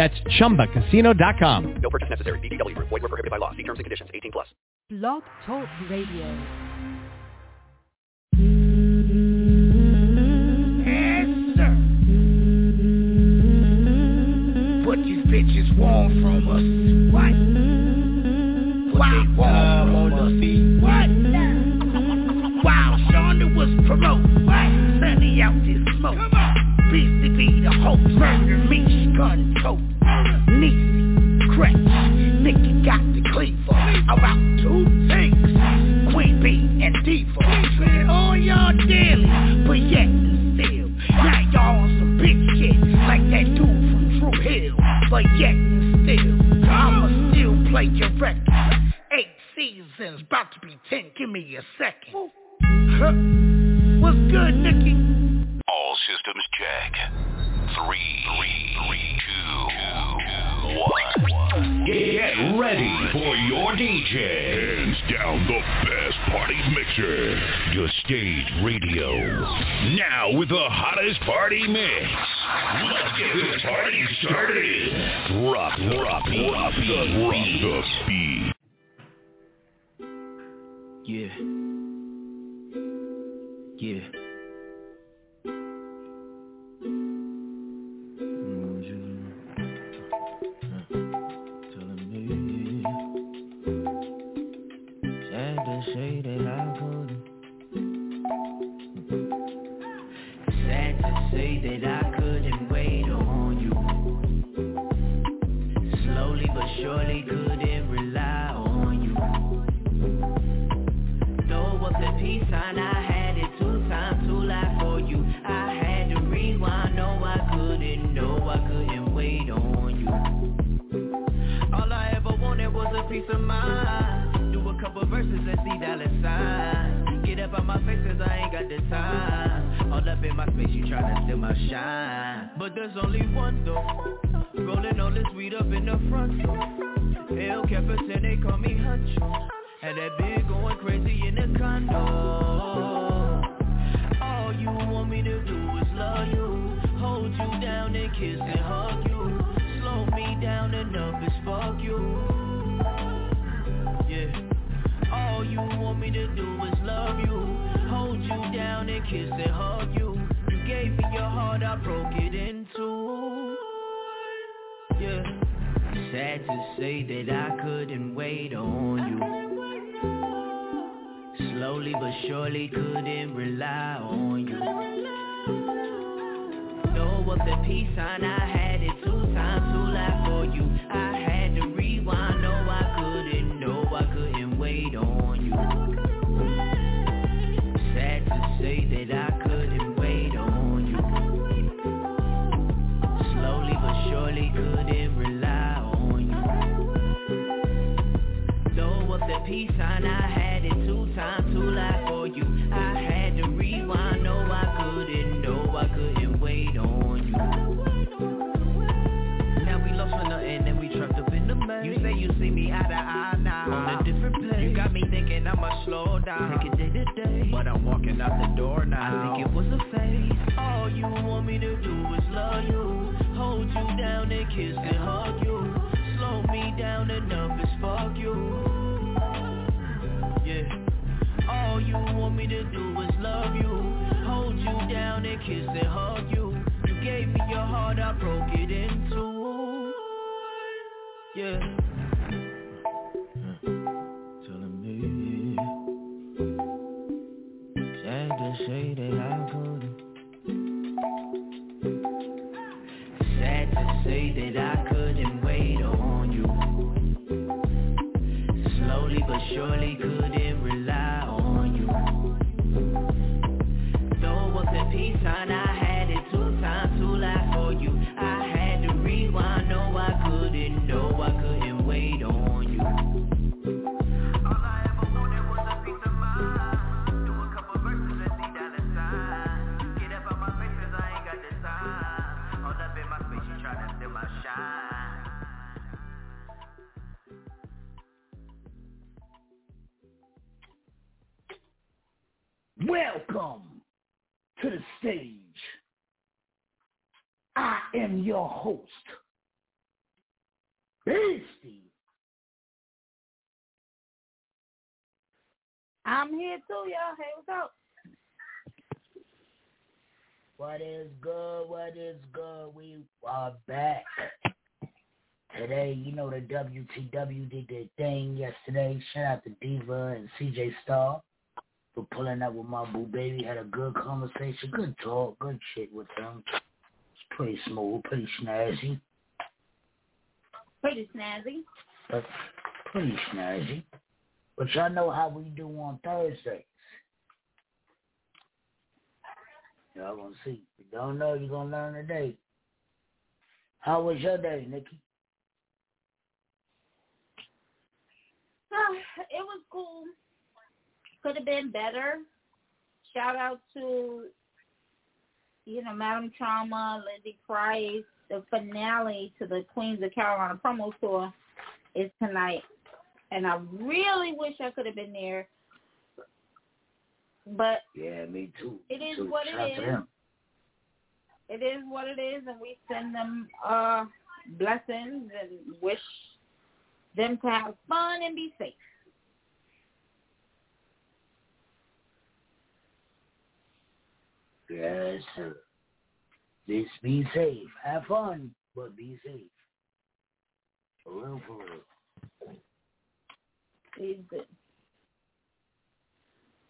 That's ChumbaCasino.com. No purchase necessary. VGW. Void were prohibited by law. See terms and conditions. 18 plus. Blog Talk Radio. Yes, sir. What these bitches want from us? What? What they want from us? What? While Shonda was promoting, what? Sunny out this smoke. Beastie be the host, murder me, gun tote. Niecy, crack, Nicky got the cleaver. About two things, Queen Bee and Diva. Spending all y'all daily, but yet and still. Now y'all on some big shit, like that dude from True Hill. But yet and still, I'ma still play your record. Eight seasons, about to be ten, give me a second. Huh? What's good, Nicky? All systems check. Three, three, two, one. Get ready for your DJ. Hands down the best party mixer. Your stage radio. Now with the hottest party mix. Let's get this party started. Drop, drop, drop the beat. Drop the beat. Yeah. Yeah. Do a couple verses and see dollar sign. Get up on my face cause I ain't got the time. All up in my space, you tryna steal my shine. But there's only one though. Rolling all this weed up in the front door. El Capitan, they call me Huncho. Had that big going crazy in the condo. All you want me to do is love you. Hold you down and kiss and hug you. Slow me down enough is fuck you. You want me to do is love you. Hold you down and kiss and hug you. You gave me your heart, I broke it in two. Yeah. Sad to say that I couldn't wait on you. Slowly but surely couldn't rely on you. Throw up the peace sign, I had it two times too loud for you. I too loud kiss and hug you. You gave me your heart, I broke it in two. Yeah. Telling me sad to say that I couldn't. Sad to say that I couldn't wait on you. Slowly but surely Welcome to the stage. I am your host, Beastie. I'm here too, y'all. Hey, what's up? What is good? What is good? We are back. Today, you know the WTW did their thing yesterday. Shout out to Diva and CJ Star for pulling up with my boo baby. Had a good conversation, good talk, good shit with him. It's pretty smooth, pretty snazzy. Pretty snazzy. But pretty snazzy. But y'all know how we do on Thursdays. Y'all gonna see. If you don't know, you're gonna learn today. How was your day, Nikki? Uh, it was cool. Could have been better. Shout out to, you know, Madam Trauma, Lindsay Price. The finale to the Queens of Carolina promo tour is tonight. And I really wish I could have been there. But Yeah, me too. It is Too. what it Shout out to is. it is what it is, and we send them uh blessings and wish them to have fun and be safe. Yes, sir. Just be safe. Have fun, but be safe. For real, for real. He's good.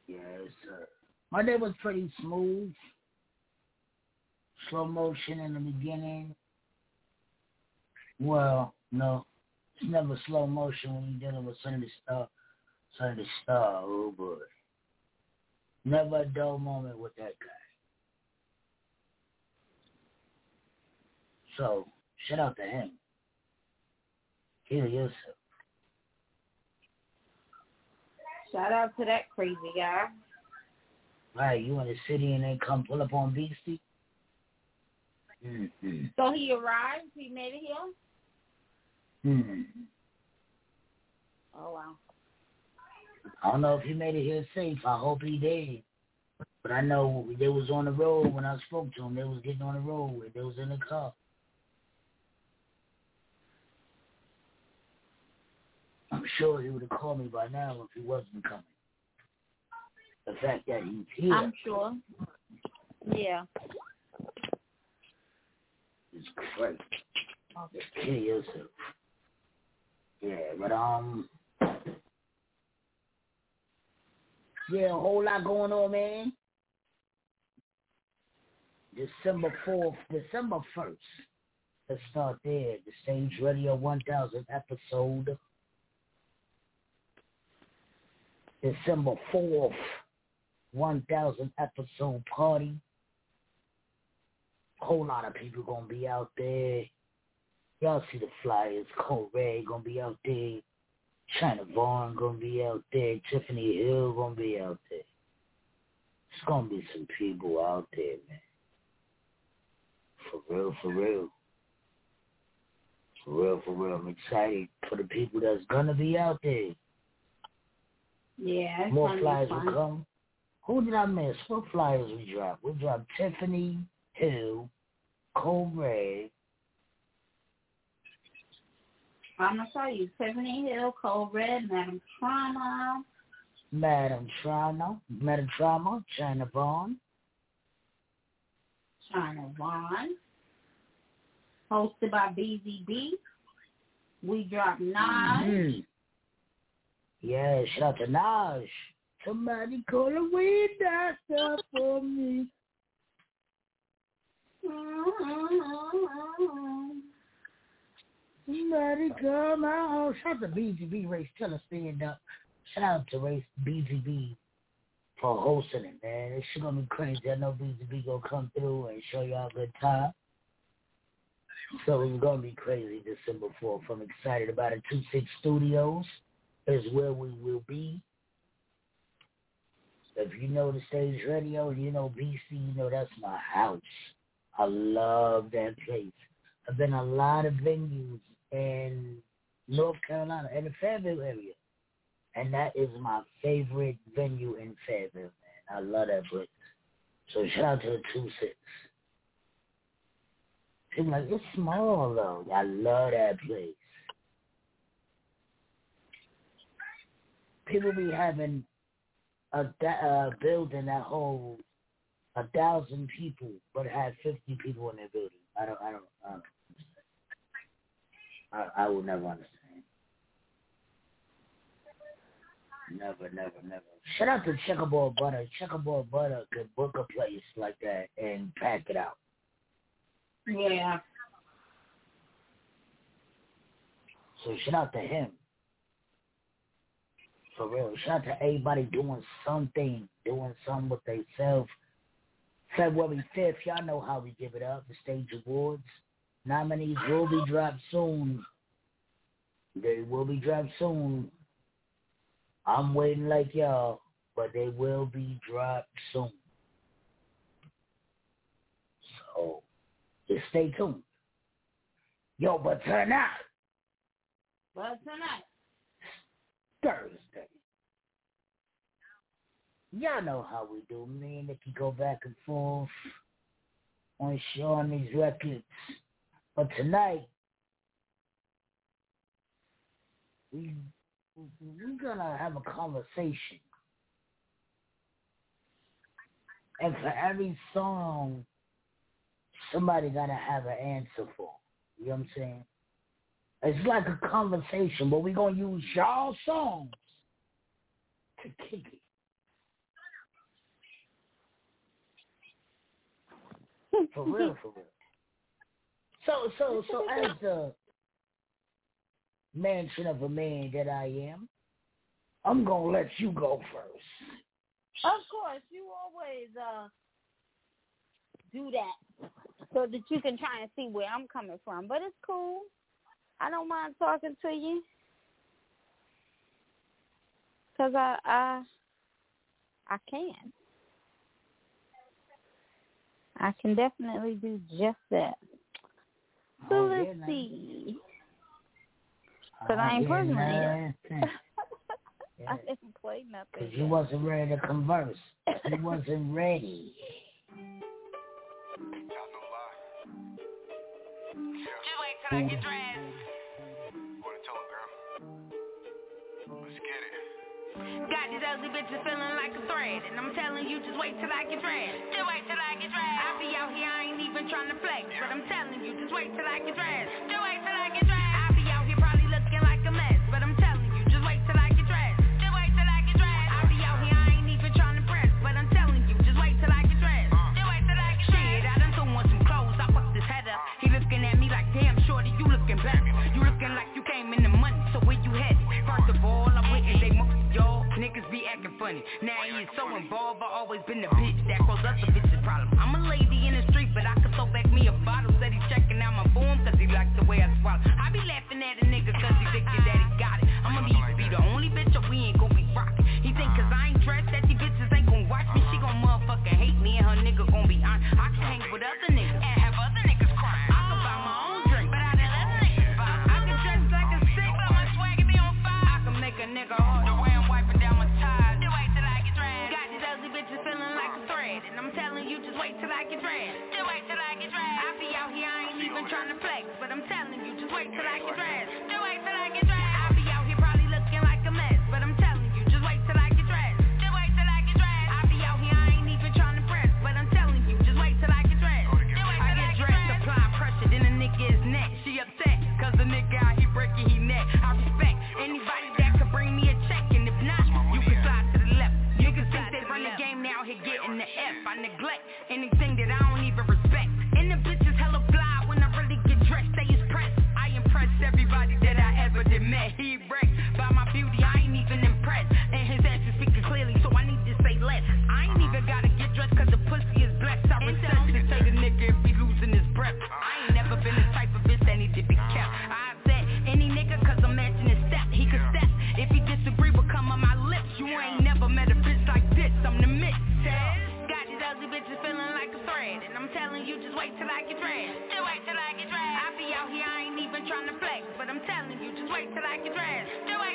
Yes, sir. My day was pretty smooth. Slow motion in the beginning. Well, no. It's never slow motion when you're dealing with Sunday Star. Sunday Star, oh boy. Never a dull moment with that guy. So, shout out to him. Heal yourself. Shout out to that crazy guy. Right, you in the city and they come pull up on Beastie? Mm-hmm. So he arrived. He made it here. Mm-hmm. Oh wow. I don't know if he made it here safe. I hope he did. But I know they was on the road when I spoke to him. They was getting on the road. They was in the car. I'm sure he would have called me by now if he wasn't coming. The fact that he's here I'm sure. Yeah. is great. Just kill yourself. Yeah, but um, yeah, a whole lot going on, man. December fourth, December first. Let's start there. The Stage Radio 1000 episode. December fourth, 1000 episode party. A Whole lot of people gonna be out there. Y'all see the flyers. Cole Ray gonna be out there. China Vaughn gonna be out there. Tiffany Hill gonna be out there. It's gonna be some people out there, man. For real, for real. For real, for real. I'm excited for the people that's gonna be out there. Yeah. More flyers will come. Who did I miss? What flyers we dropped? We dropped Tiffany Hill, Cole Ray, I'm gonna tell you, Tiffany Hill, Cole Red, Madam Trauma, Madam Trauma, Madam Trauma, China Vaughn, China Vaughn, hosted by BZB. We dropped nine. Mhm. Yeah, shout out to Naj. Somebody call a weed doctor for me. Somebody come out. Shout out to BGB Race Tiller stand up. Shout out to Race BGB for hosting it, man. It's gonna be crazy. I know BGB gonna come through and show y'all a good time. So it's gonna be crazy December fourth. I'm excited about it. Two Six Studios is where we will be. If you know the stage radio, you know BC, you know that's my house. I love that place. I've been a lot of venues in North Carolina and the Fayetteville area. And that is my favorite venue in Fayetteville, man. I love that place. So shout out to the two six. People like it's small though. I love that place. People be having a uh, building that holds a thousand people, but has fifty people in their building. I don't. I don't. I, don't I, I will never understand. Never, never, never. Shout out to Checkerboard Butter. Checkerboard Butter could book a place like that and pack it out. Yeah. So shout out to him. For real. Shout out to everybody doing something, doing something with themselves. February 5th, y'all know how we give it up, the stage awards. Nominees will be dropped soon. They will be dropped soon. I'm waiting like y'all, but they will be dropped soon. So, just stay tuned. Yo, but tonight. But tonight. Thursday. Y'all know how we do. Me and Nikki go back and forth on showing these records. But tonight, we we're gonna have a conversation. And for every song, somebody gotta have an answer for. You know what I'm saying? It's like a conversation, but we're gonna use y'all songs to kick it. For real, for real. So, so, so as the mansion of a man that I am, I'm gonna let you go first. Of course, you always uh do that so that you can try and see where I'm coming from. But it's cool. I don't mind talking to you because I I I can. I can definitely do just that. So Oh, let's yeah, see. Because Oh, I ain't yeah, personally yet. nothing. I didn't play nothing. Because you wasn't ready to converse. You wasn't ready. Just wait till I get dressed. Got these ugly bitches feeling like a threat And I'm telling you, just wait till I get dressed. Just wait till I get dressed. I be out here, I ain't even trying to flex But I'm telling you, just wait till I get dressed. Just funny. Now he is so involved, I always been the bitch That grows up the bitch's problem. I'm a lady in the I get dressed I'm telling you just wait till I get dressed Just wait till I get dressed I be out here, I ain't even trying to flex But I'm telling you just wait till I get dressed Just wait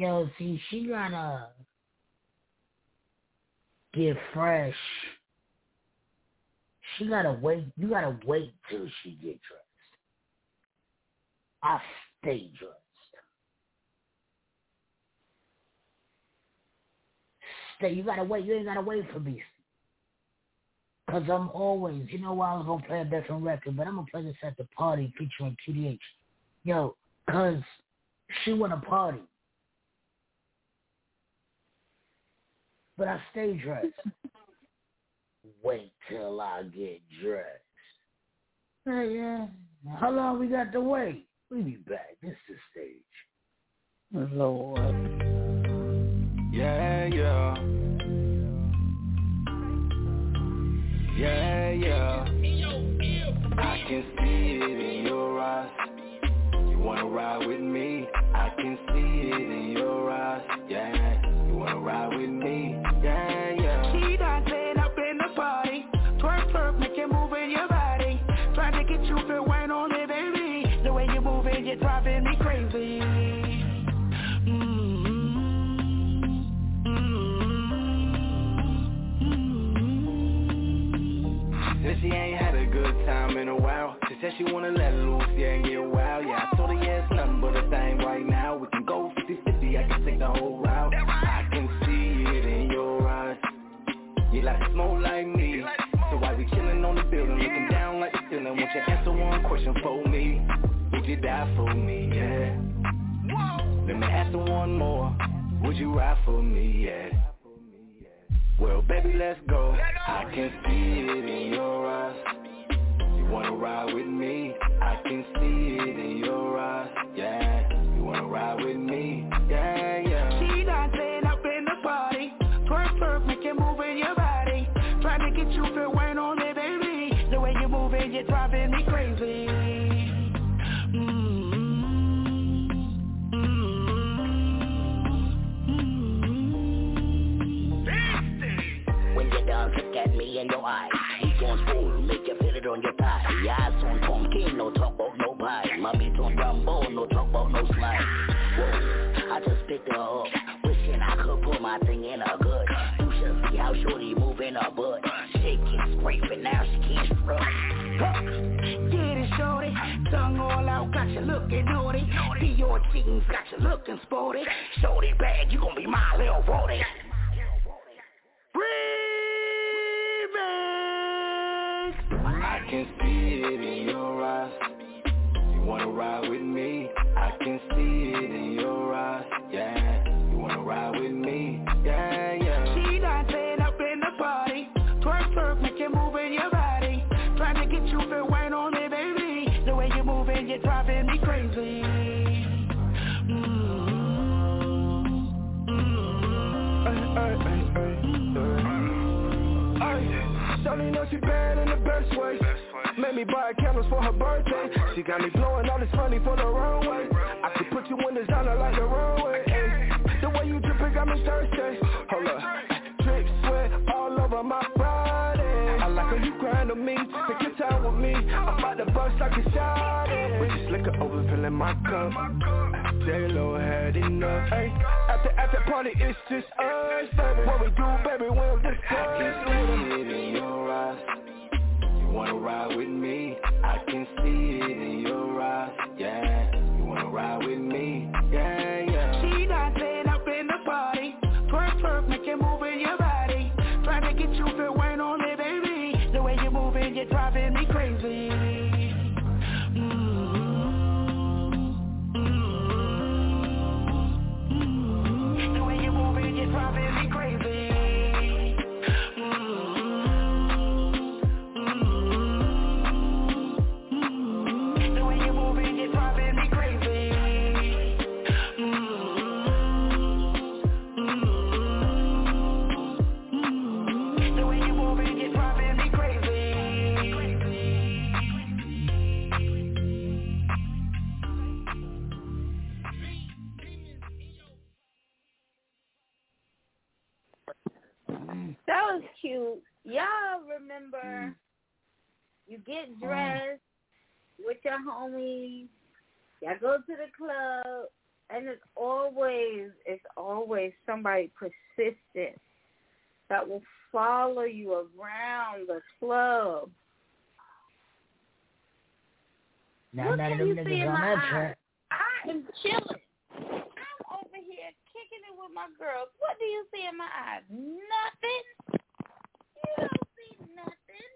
Yo, see, she gotta get fresh. She gotta wait. You gotta wait till she get dressed. I stay dressed. Stay. You gotta wait. You ain't gotta wait for me. Cause I'm always, you know, why I was gonna play a different record, but I'm gonna play this at the party featuring QDH. Yo, cause she wanna party. But I stay dressed. Wait till I get dressed. Hey, yeah. How long we got to wait? We be back. This is the stage. Lord. Yeah, yeah. Yeah, yeah. I can see it in your eyes. You wanna ride with me? I can see it in your eyes. Yeah. Ride with me? Yeah, yeah. She dancing up in the party. Twerk, twerk, make you move in your body. Trying to get you to wine on it, baby. The way you move it, you're driving me crazy. Mm-hmm. Said she ain't had a good time in a while. She said she wanna let loose, yeah, and get wild. Yeah, I told her, yeah, it's nothing but a thing right now. We can go 50-50, I can take the whole Like to smoke like me. So why we chillin' on the building, looking down like the ceiling? Won't you answer one question for me? Would you die for me, yeah? Let me ask one more. Would you ride for me, yeah? Well, baby, let's go. I can see it in your eyes. You wanna ride with me? I can see it in your eyes. Yeah, you wanna ride with me? Yeah. On your thigh. Eyes on pumpkin, no talk about no pie. My beat on Rumble, no talk about no slide. Whoa, I just picked her up. Wishing I could put my thing in her good. You should see how shorty moving her butt. Shaking, scraping, now she can't strut. Get it, shorty. Tongue all out, got you looking naughty. Dior jeans, got you looking sporty. Shorty bag, you gon' be my little roadie. I can see it in your eyes. You wanna ride with me? I can see it in your eyes. Yeah, you wanna ride with me? Yeah, yeah. She dancing Made me buy candles for her birthday. She got me blowing all this money for the runway. I could put you in designer like the runway ay. The way you drippin' got me thirsty. Hold up. Drip sweat all over my body. I like how you grind on me. Take your time with me. I'm about to bust like a shot With this liquor overfilling my cup. J-Lo had enough ay. After after party it's just us baby. What we do baby we'll discuss I can see it in your eyes wanna ride with me? I can see it in your eyes Yeah. You wanna ride with me? Yeah yeah. She dancing up in the party. Twerk, twerk, make you move in your Y'all remember mm. you get dressed oh. with your homies, y'all go to the club, and it's always it's always somebody persistent that will follow you around the club. Now, what can you see in my eyes? I am chilling. I'm over here kicking it with my girls. What do you see in my eyes? Nothing. You don't see nothing.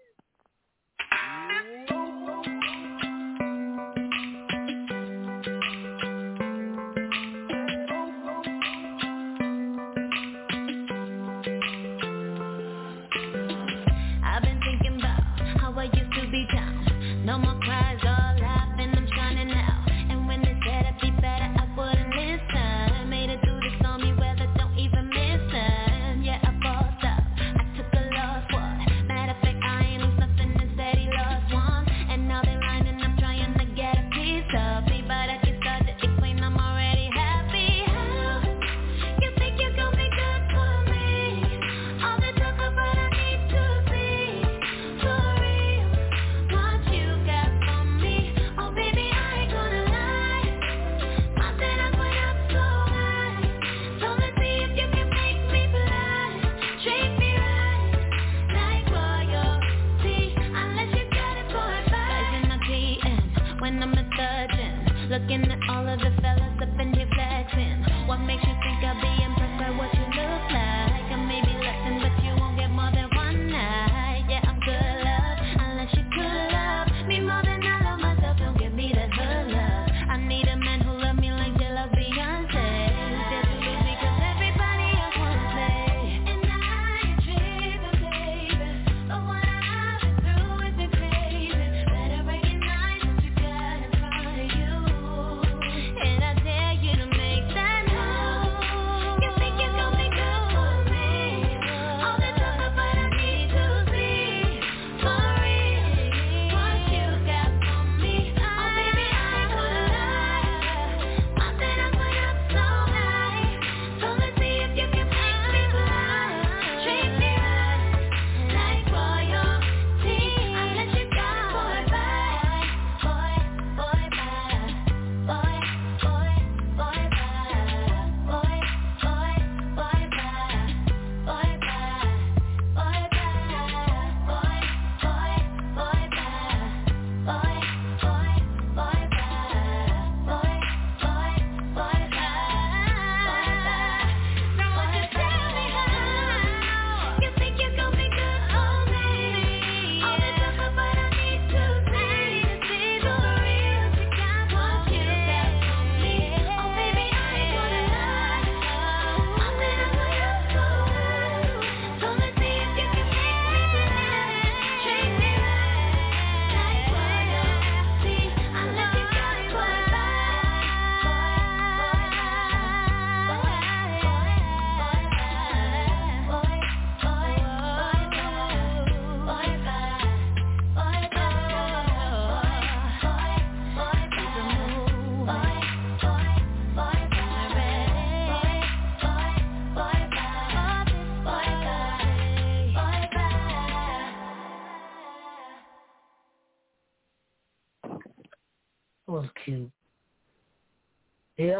Looking at all of the fellas up in here flexing What makes you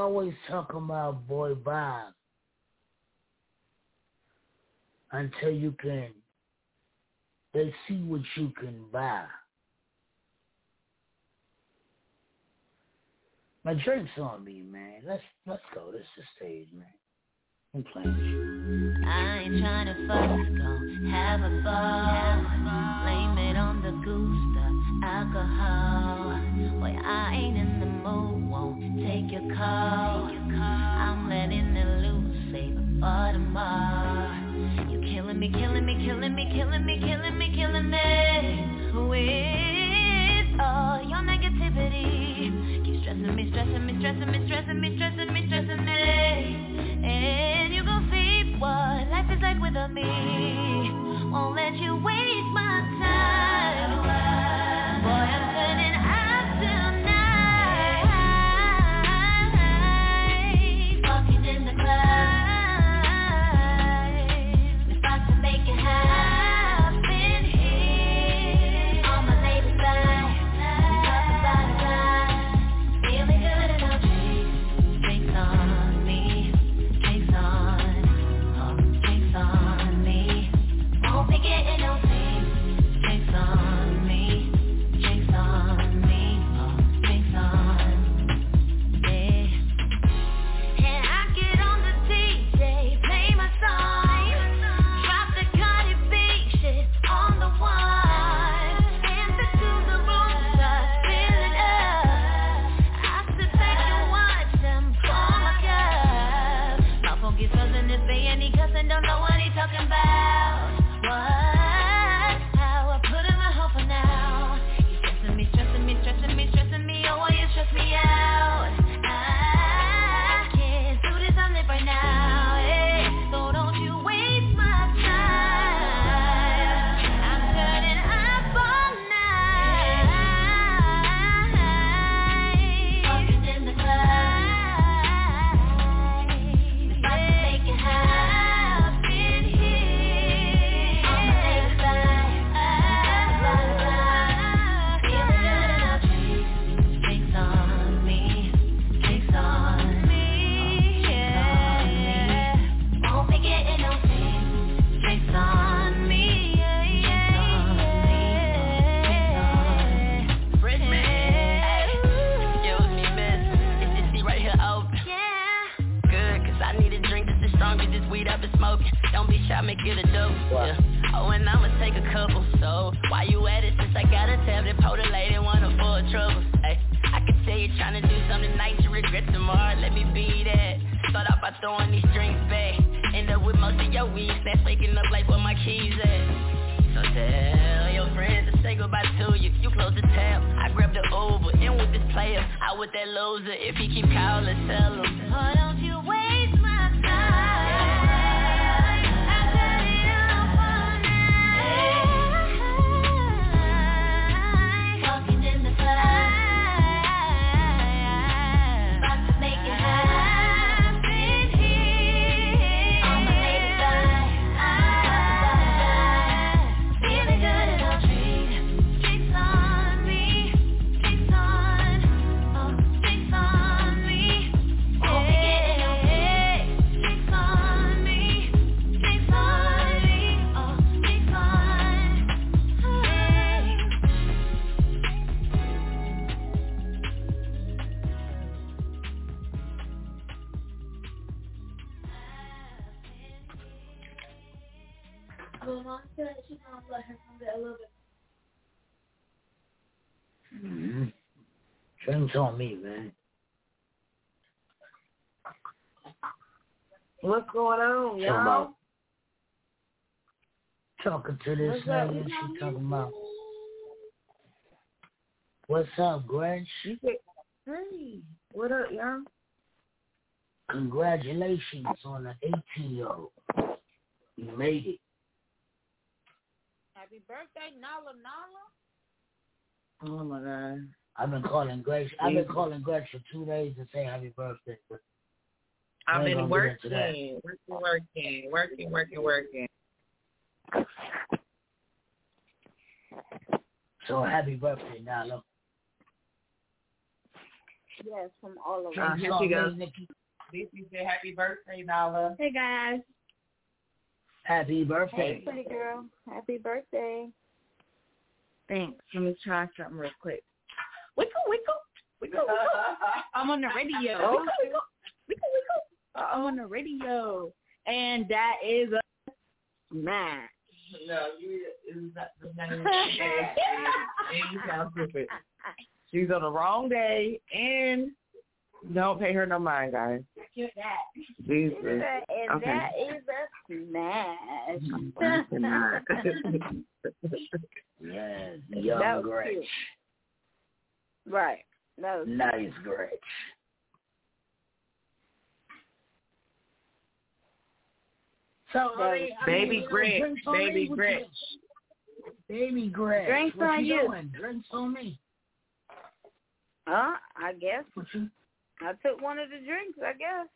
always talking about boy Bob until you can they see what you can buy. My drink's on me, man. Let's let's go. This is stage, man. I'm playing. I ain't trying to fuck, go have a ball. Blame it on the goose, the alcohol. Boy, I ain't in take your call. I'm letting it loose, save it for tomorrow. You're killing me, killing me, killing me, killing me, killing me, killing me with all your negativity. Keep stressing me, stressing me, stressing me, stressing me, stressing me, stressing me. And you gon' see what life is like without me. Won't let you wait. Drinks on me, man. What's going on, Talking y'all? about talking to this What's up? nigga, she talking about What's up, Grinch? You said, hey, what up, y'all? Congratulations on the 18 year old. You made it. Happy birthday, Nala Nala. Oh my god. I've been calling Grinch. I've been calling Grinch for two days to say happy birthday. I've been working, working, working, working, working, working. So happy birthday, Nala. Yes, from all of us. here she goes. Lisa said happy birthday, Nala. Hey guys. Happy birthday. Hey, pretty girl. Happy birthday. Thanks. Let me try something real quick. Wiggle, wiggle, wiggle, wiggle. I'm on the radio. Wiggle, wiggle, wiggle, wiggle. I'm on the radio, and that is a smash. No, you is not the name. and you sound stupid. She's on the wrong day, and don't pay her no mind, guys. Get that. Jesus. And Okay. that is a smash. Yes, That young was Grinch. cute. Right. That was Nice Grinch. So, I mean, I Baby mean, you Grinch, baby me, what you- Grinch. Baby Grinch. Drinks what on you. you. Doing? Drinks on me. Uh, I guess. What you? I took one of the drinks, I guess.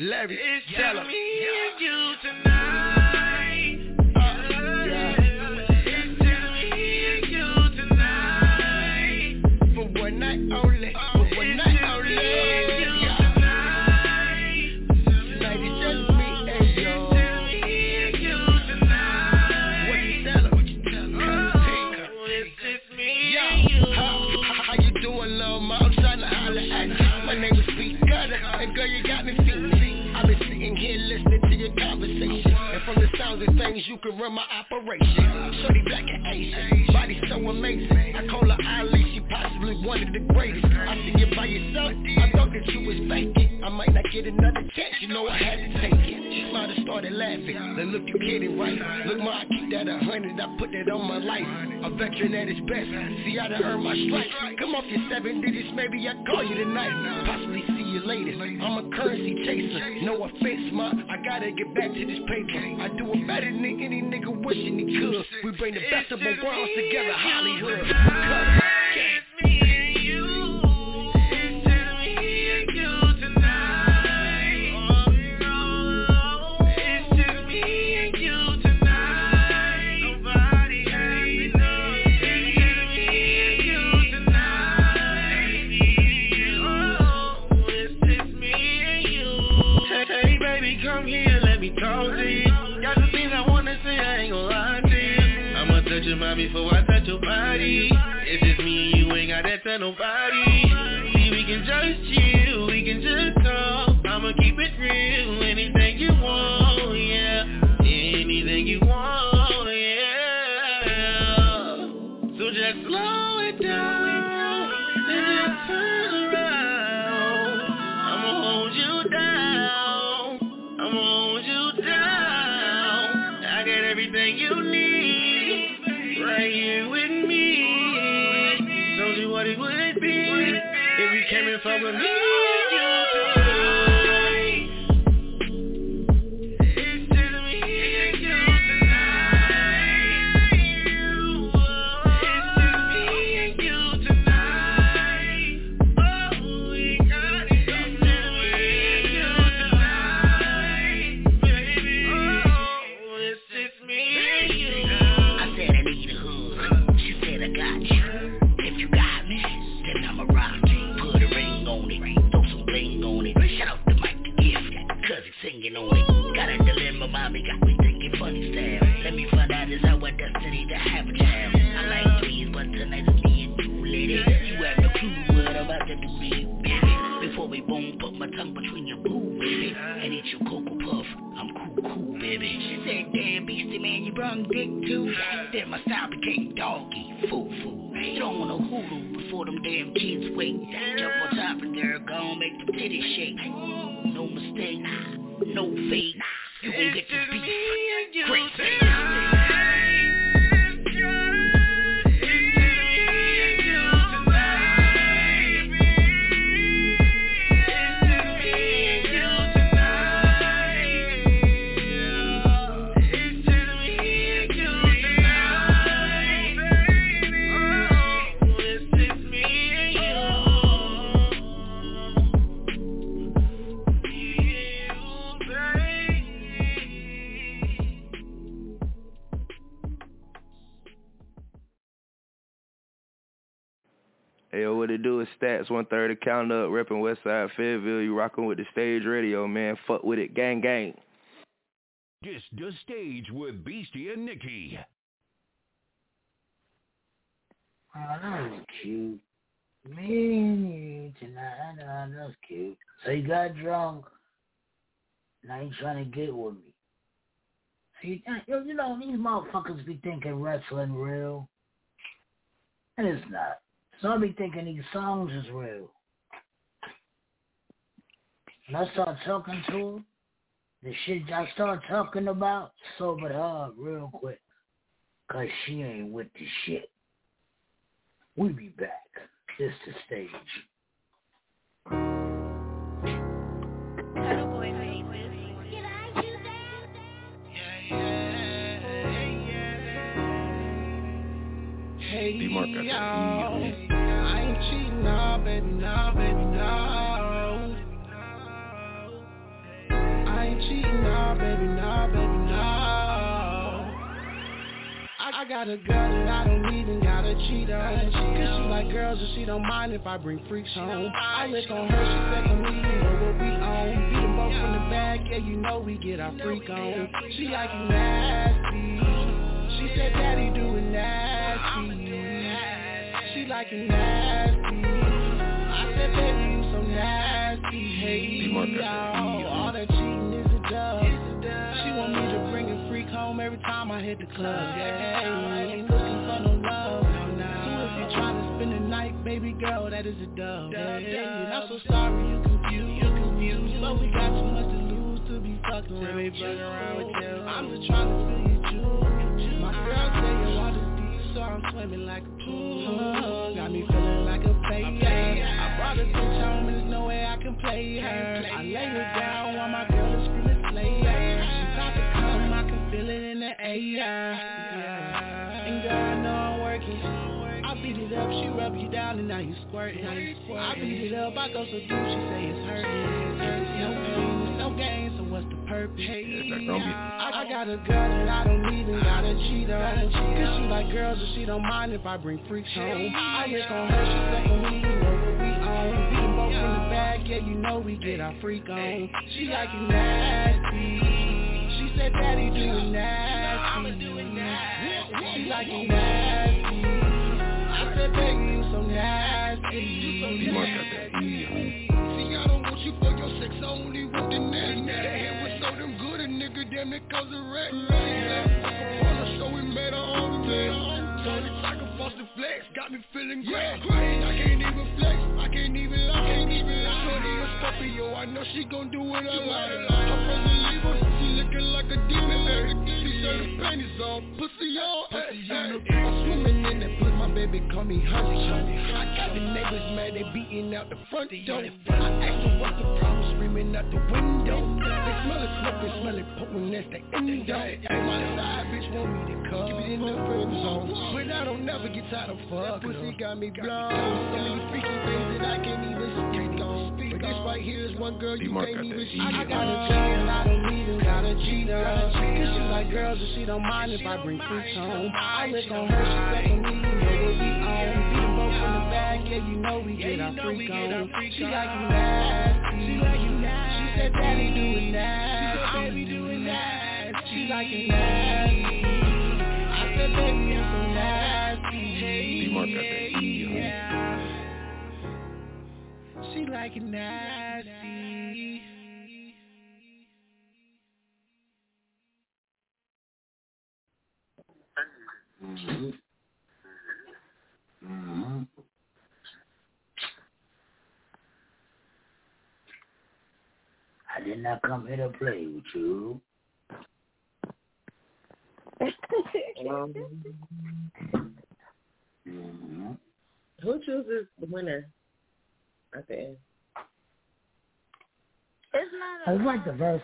Larry, tell 'em. me and you tonight. You can run my operation. Shorty black and Asian, body so amazing. I call her Ali, she possibly one of the greatest. I see you by yourself, I thought that you was faking. I might not get another chance, you know I had to take it. She smiled and started laughing. Then look, you kidding, right? Look, ma, I keep that a hundred, I put that on my life. A veteran at his best. See, I done earned my stripes. Come off your seven digits, maybe I call you tonight. Possibly see you later. I'm a currency chaser. No offense, ma, I gotta get back to this paper. I do it better than any nigga wishing he could. We bring the best of both worlds together, Hollywood. Cut. Nobody. It's me and you, ain't got that to nobody. Brung dick too. Then my style became doggy, foo foo. Throwing a hoodoo before them damn kids wait. Jump on top and girl, go on, make the titties shake. No mistake, no fake. You gon' get this beat. Great stats one third of count up, repping Westside Fayetteville. You rocking with the stage radio, man. Fuck with it, gang gang. This the stage with Beastie and Nikki. Oh, that was cute. Me and you tonight. Oh, that's cute. So you got drunk. Now you trying to get with me. See, uh, you you know, these motherfuckers be thinking wrestling real. And it's not. So I be thinking these songs is real. And I start talking to her, the shit I start talking about sobered her up real quick. Cause she ain't with the shit. We be back. This the stage. Hey, D-Mark got that yo, I cheating, no, baby, no, baby, no. I, I got a girl that I don't even gotta cheat on. Cause she like girls and she don't mind if I bring freaks home. I lick on her, she second me, you know what we own. Beat them both from the back, yeah, you know we get our freak on. She like it nasty. She said daddy do it nasty. She like it nasty. I said baby you so nasty. Hey y'all, every time I hit the club. Yeah, I ain't looking for no love. So if you're to spend the night, baby girl, that is a dub. And I'm so sorry you confused. You confused, but we got too much to lose to be fucking around with you. I'm just trying to feel you too. My girl say you want to deep, so I'm swimming like a pool. Got me feeling like a player. I brought a bitch home and there's no way I can play her. I lay her down while my it in the. And girl, I know I'm working. I beat it up, she rub you down and now you squirting. I beat it up, I go so deep, she say it's hurting. No pain, no gain, so what's the purpose? I, I got a girl that I don't even gotta cheat on. Cause she like girls and she don't mind if I bring freaks home. I lick on her, she second me, you know what we own. Beat them both from the back, yeah, you know we get our freak on. She like it nasty. She said daddy do it nasty. She like it nasty. I said, baby, you so nasty. You must got that E, See, I don't want you for your sex, I only want the neck. That head was so damn good, a nigga damn it cause a wreck. Wanna show we made our own day. Told it like a foster flex, got me feeling great. I can't even flex, I can't even lie, can't even lie. Shorty a Scorpio, I know she gon' do it what I like. Her friends her, she looking like a demon. T-shirt and panties on, pussy on, hey, hey. I'm swimming in that blood, my baby call me honey. I got the neighbors mad, they beating out the front door. I asked her what's the problem, screaming out the window. They smell it smoke, they smell it potent, that's the endo. And my side bitch want me to come, keep it in the friend zone. But I don't never get tired of fucking. Pussy got me blown. So many freaky things that I can't even speak on. Right here is one girl you can't even see. I got a cheater, I don't need her, got a cheater. Cause she like girls and she don't mind if I bring freaks home. I lick on her, she second me, you know what we on. Beat them both in the bag, yeah, you know we get our freak on. She like you nasty, she like you nasty. She said daddy doing nasty, she said baby doing nasty. She like you nasty. She like it nasty. Mm-hmm. Mm-hmm. I did not come here to play with you. Mm-hmm. Who chooses the winner at the end? It's not a It's like the verses.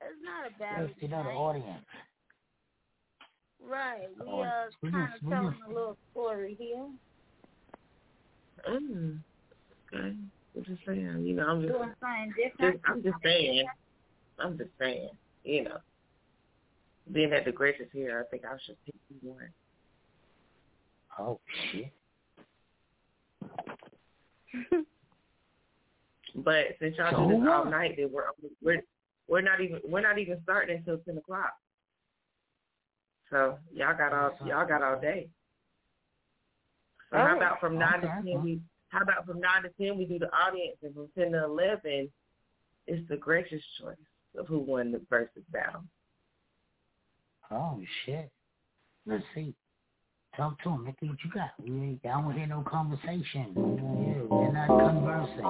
it's not a bad Yes, you know the audience. Right. We uh we kind of telling just- a little story here. Mm. Okay. I'm just saying, you know, I'm just, Doing something different. just I'm just saying. I'm just saying, you know. Being that the Grace is here, I think I should pick one. Oh shit. But since y'all So do this all night, then we're we're we're not even we're not even starting until ten o'clock. So y'all got all y'all got all day. So how Oh, about from nine okay. to ten we how about from nine to ten we do the audience and from ten to eleven it's the gracious choice of who won the versus battle. Oh shit. Let's see. Talk to him. Mickey, what you got? We ain't, I don't hear no conversation. Yeah, we're not conversing.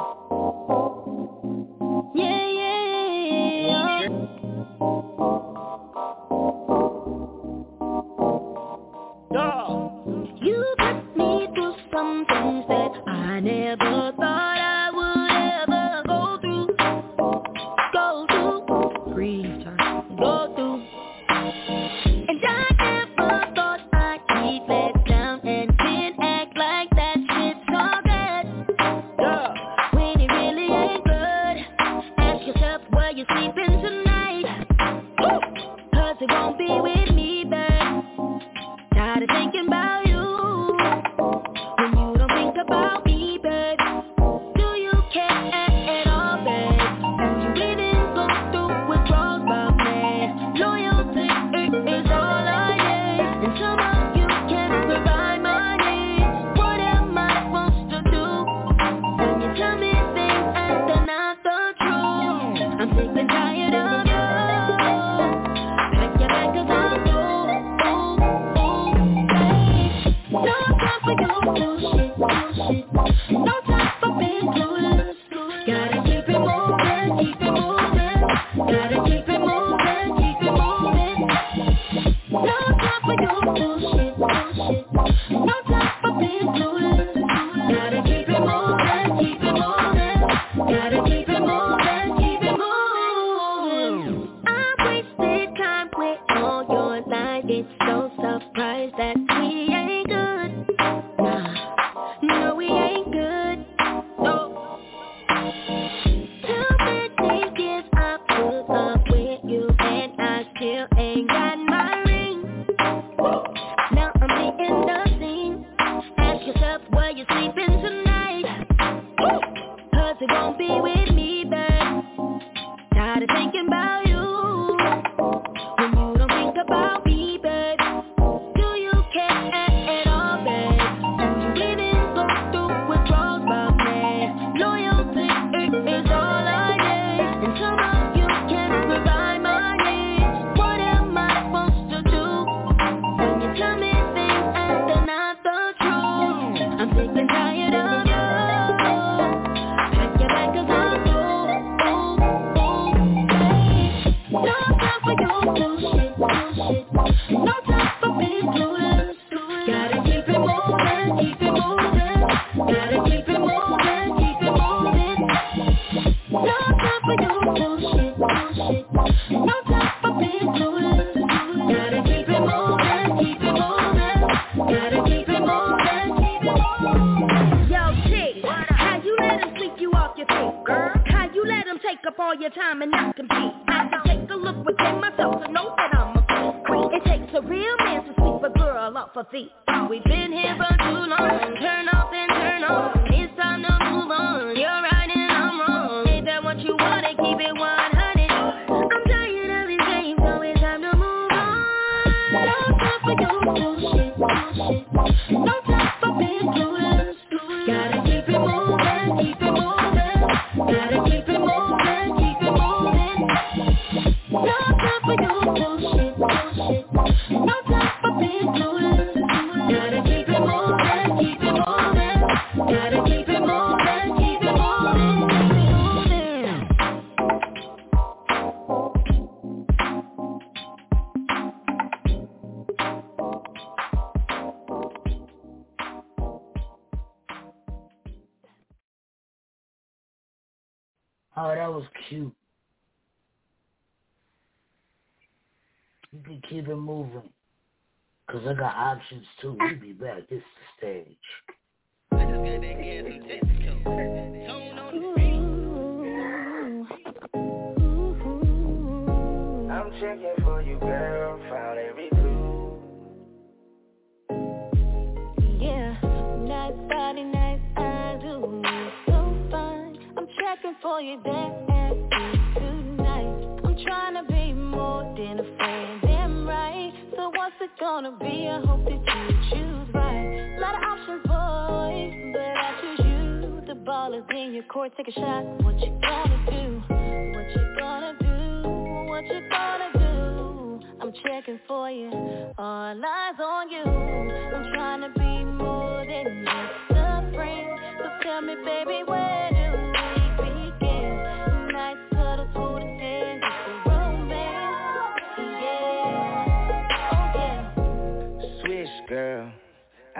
Yeah, yeah, yeah. You put me through some things that I never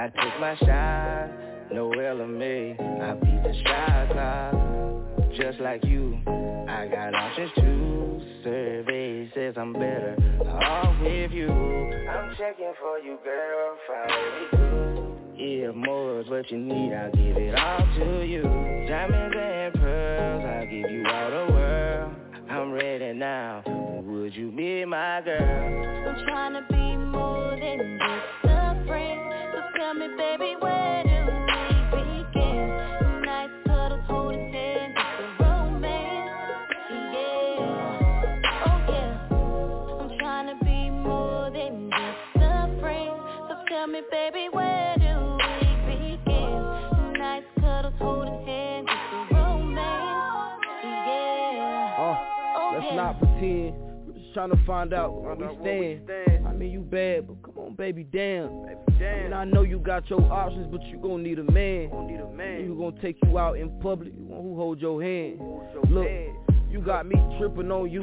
I took my shot. No LMA. I beat the shot clock. Just like you. I got options too. Survey says I'm better off with you. I'm checking for you, girl. Every clue. Yeah, more is what you need. I'll give it all to you. Diamonds and pearls. I'll give you all the world. I'm ready now. Would you be my girl? I'm trying to be more than just me, baby, where just trying to find out where we stand. I mean, you bad, but come on, baby, damn. I mean, I know you got your options, but you gon' need a man. Who gonna take you out in public? One who hold your hand. Look, you got me tripping on you.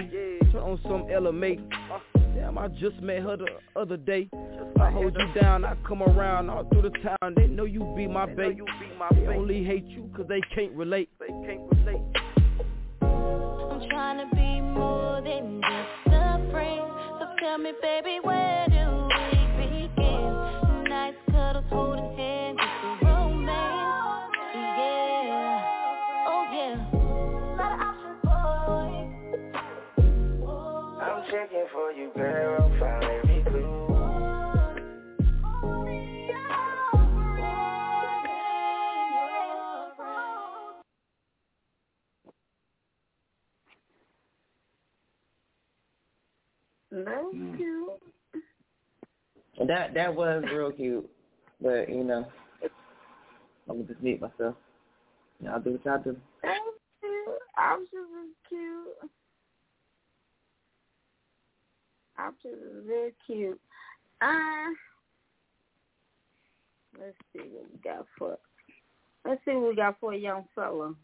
Turn on some LMA. Uh. Damn, I just met her the other day. I hold you down, I come around all through the town. They know you be my babe. They only hate you cause they can't relate. They can't relate. I'm trying to be more than just a friend. So tell me, baby, where do we begin? Nice cuddles, holding hands, it's a romance. Yeah, oh yeah. I'm checking for you, girl. That's Mm. cute. That that was real cute, but you know, I'm gonna just mute myself. Y'all do what y'all do. Thank you. Options is cute. Options is very cute. Uh, let's see what we got for. Let's see what we got for a young fella.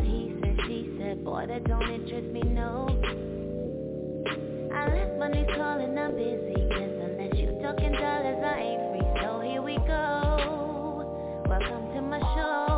what he said, she said. Boy, that don't interest me, no. I left money calling, I'm busy Guess unless you talking dollars, I ain't free. So here we go. Welcome to my show.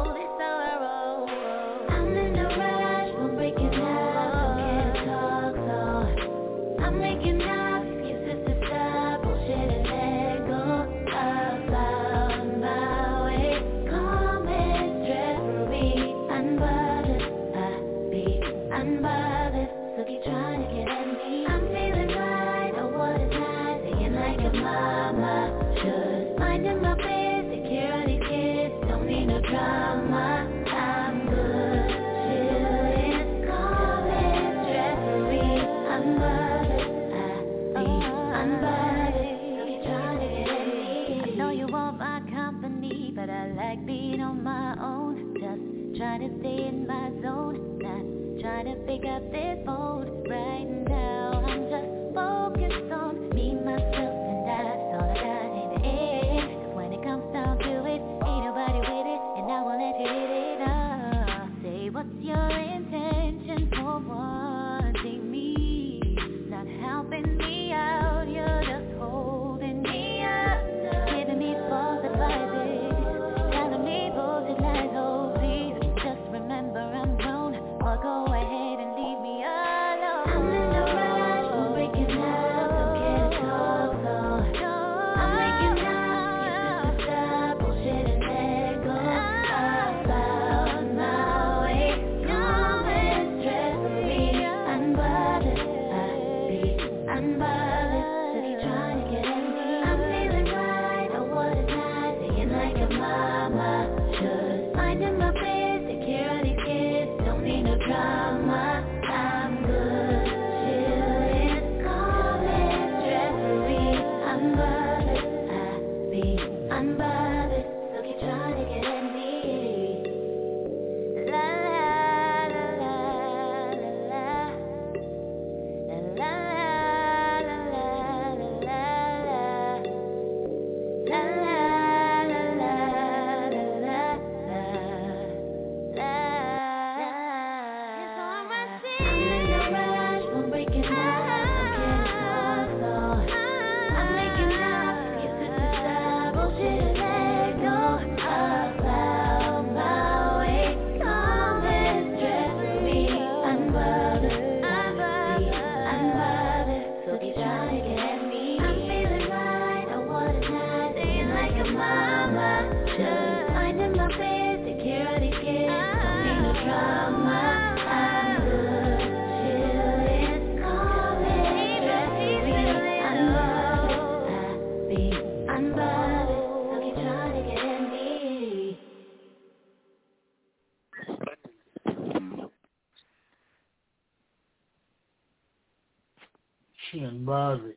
unbothered.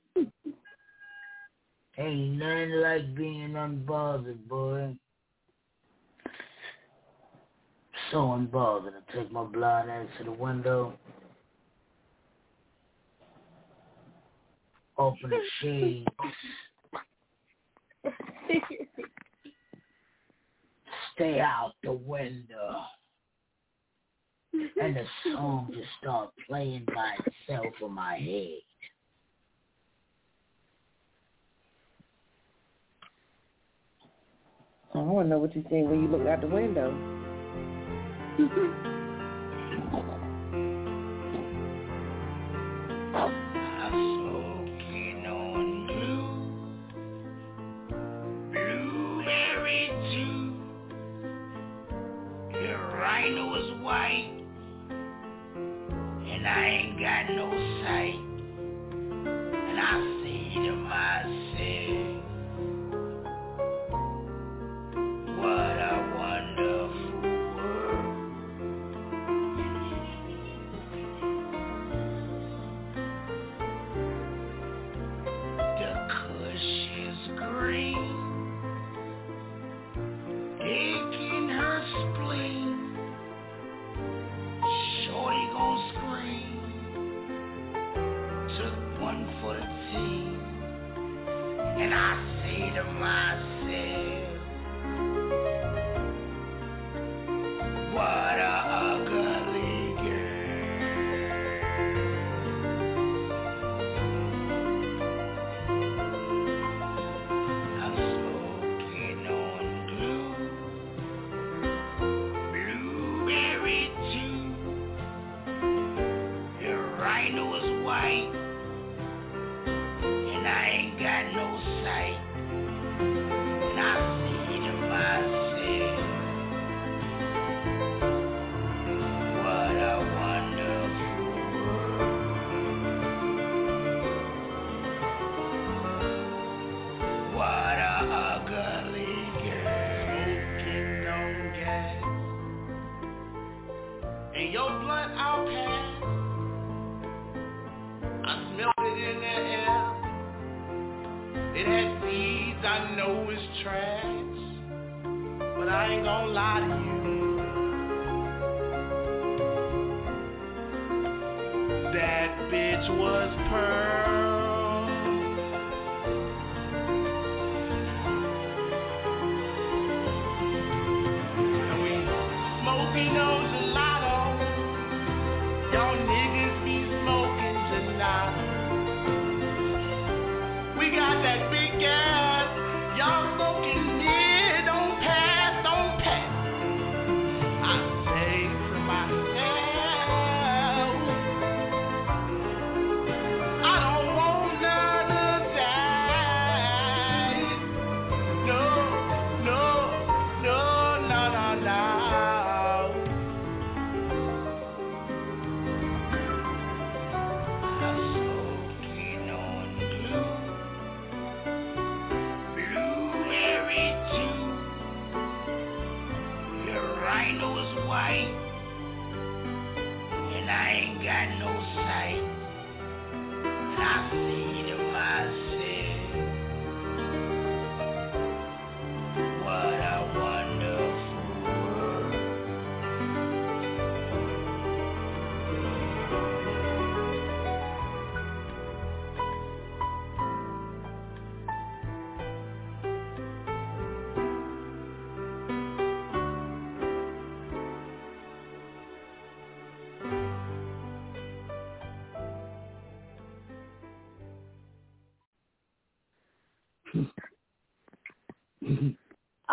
Ain't nothing like being unbothered, boy. So unbothered. I take my blind ass to the window. Open the shades. Stay out the window. And the song just start playing by itself in my head. I want to know what you seen when you look out the window. and I ain't got no sight, and I see the.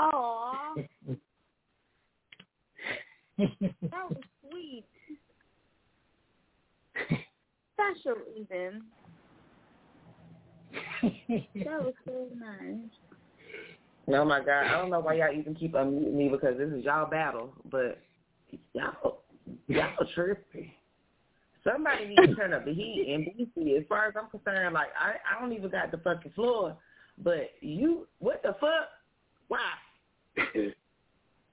Aw, that was sweet. Special even. That was so nice. Oh my god, I don't know why y'all even keep unmuting me because this is y'all battle, but y'all y'all trippy. Somebody needs to turn up the heat in BC. As far as I'm concerned, like I I don't even got the fucking floor, but you what the fuck? Why?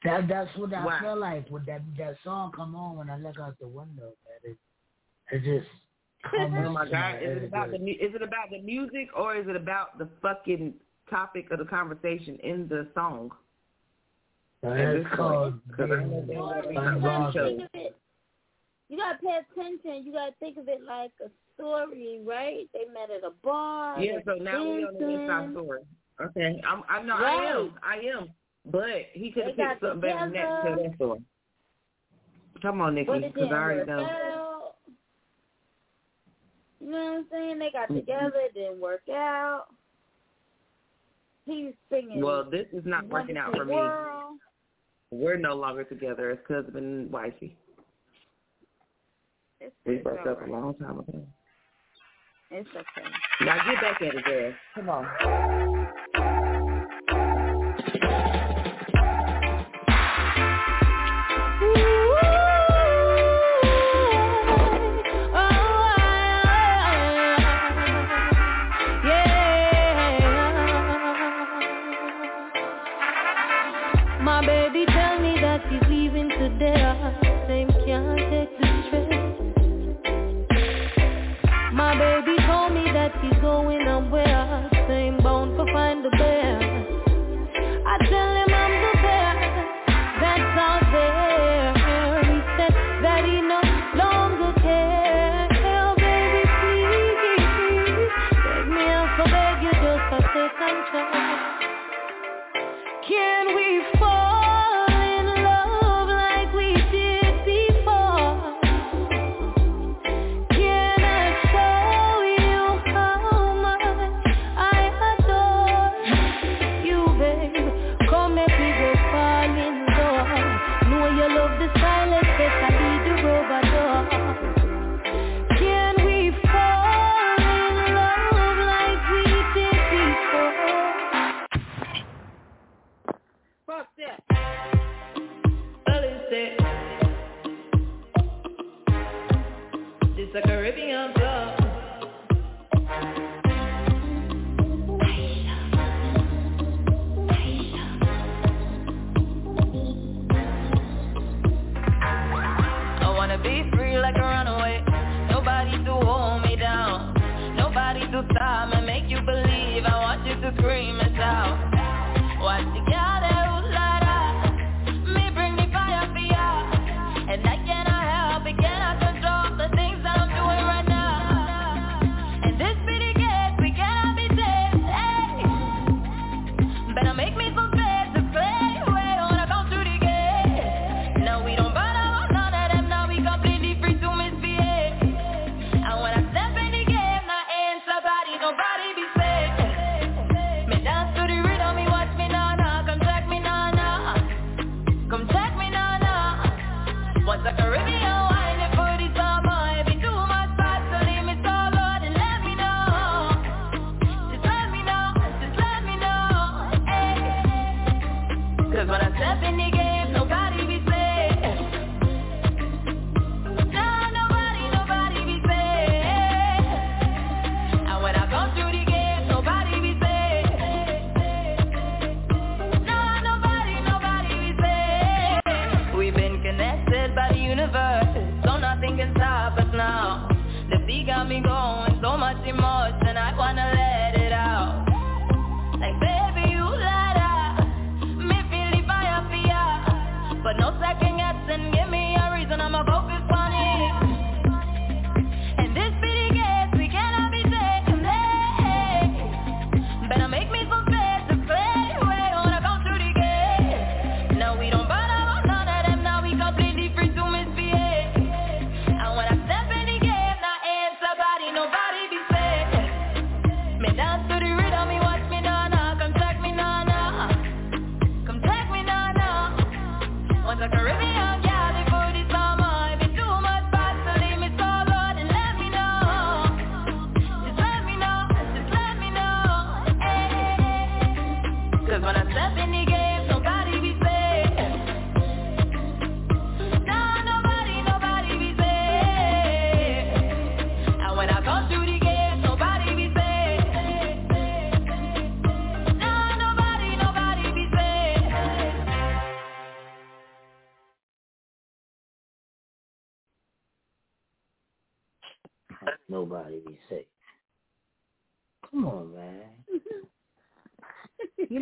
That that's what I Wow. feel like when that that song come on when I look out the window, man. It, it just comes Oh my to god, is it about the like, is it about the music or is it about the fucking topic of the conversation in the song? That's called point, 'cause I know they being got You gotta unbothered. think of it. You gotta pay attention. You gotta think of it like a story, right? They met at a bar. Yeah, so now we on the inside dancing. story. Okay, I'm I know I Right. am I am, but he could have picked something better than that to tell that story. Come on, Nikki, because I already know. out. You know what I'm saying? They got together. It didn't work out. He's singing. Well, this is not working out for me. We're no longer together as husband and wifey. It's, We broke up a long time ago. It's okay. Now get back at it, girl. Come on.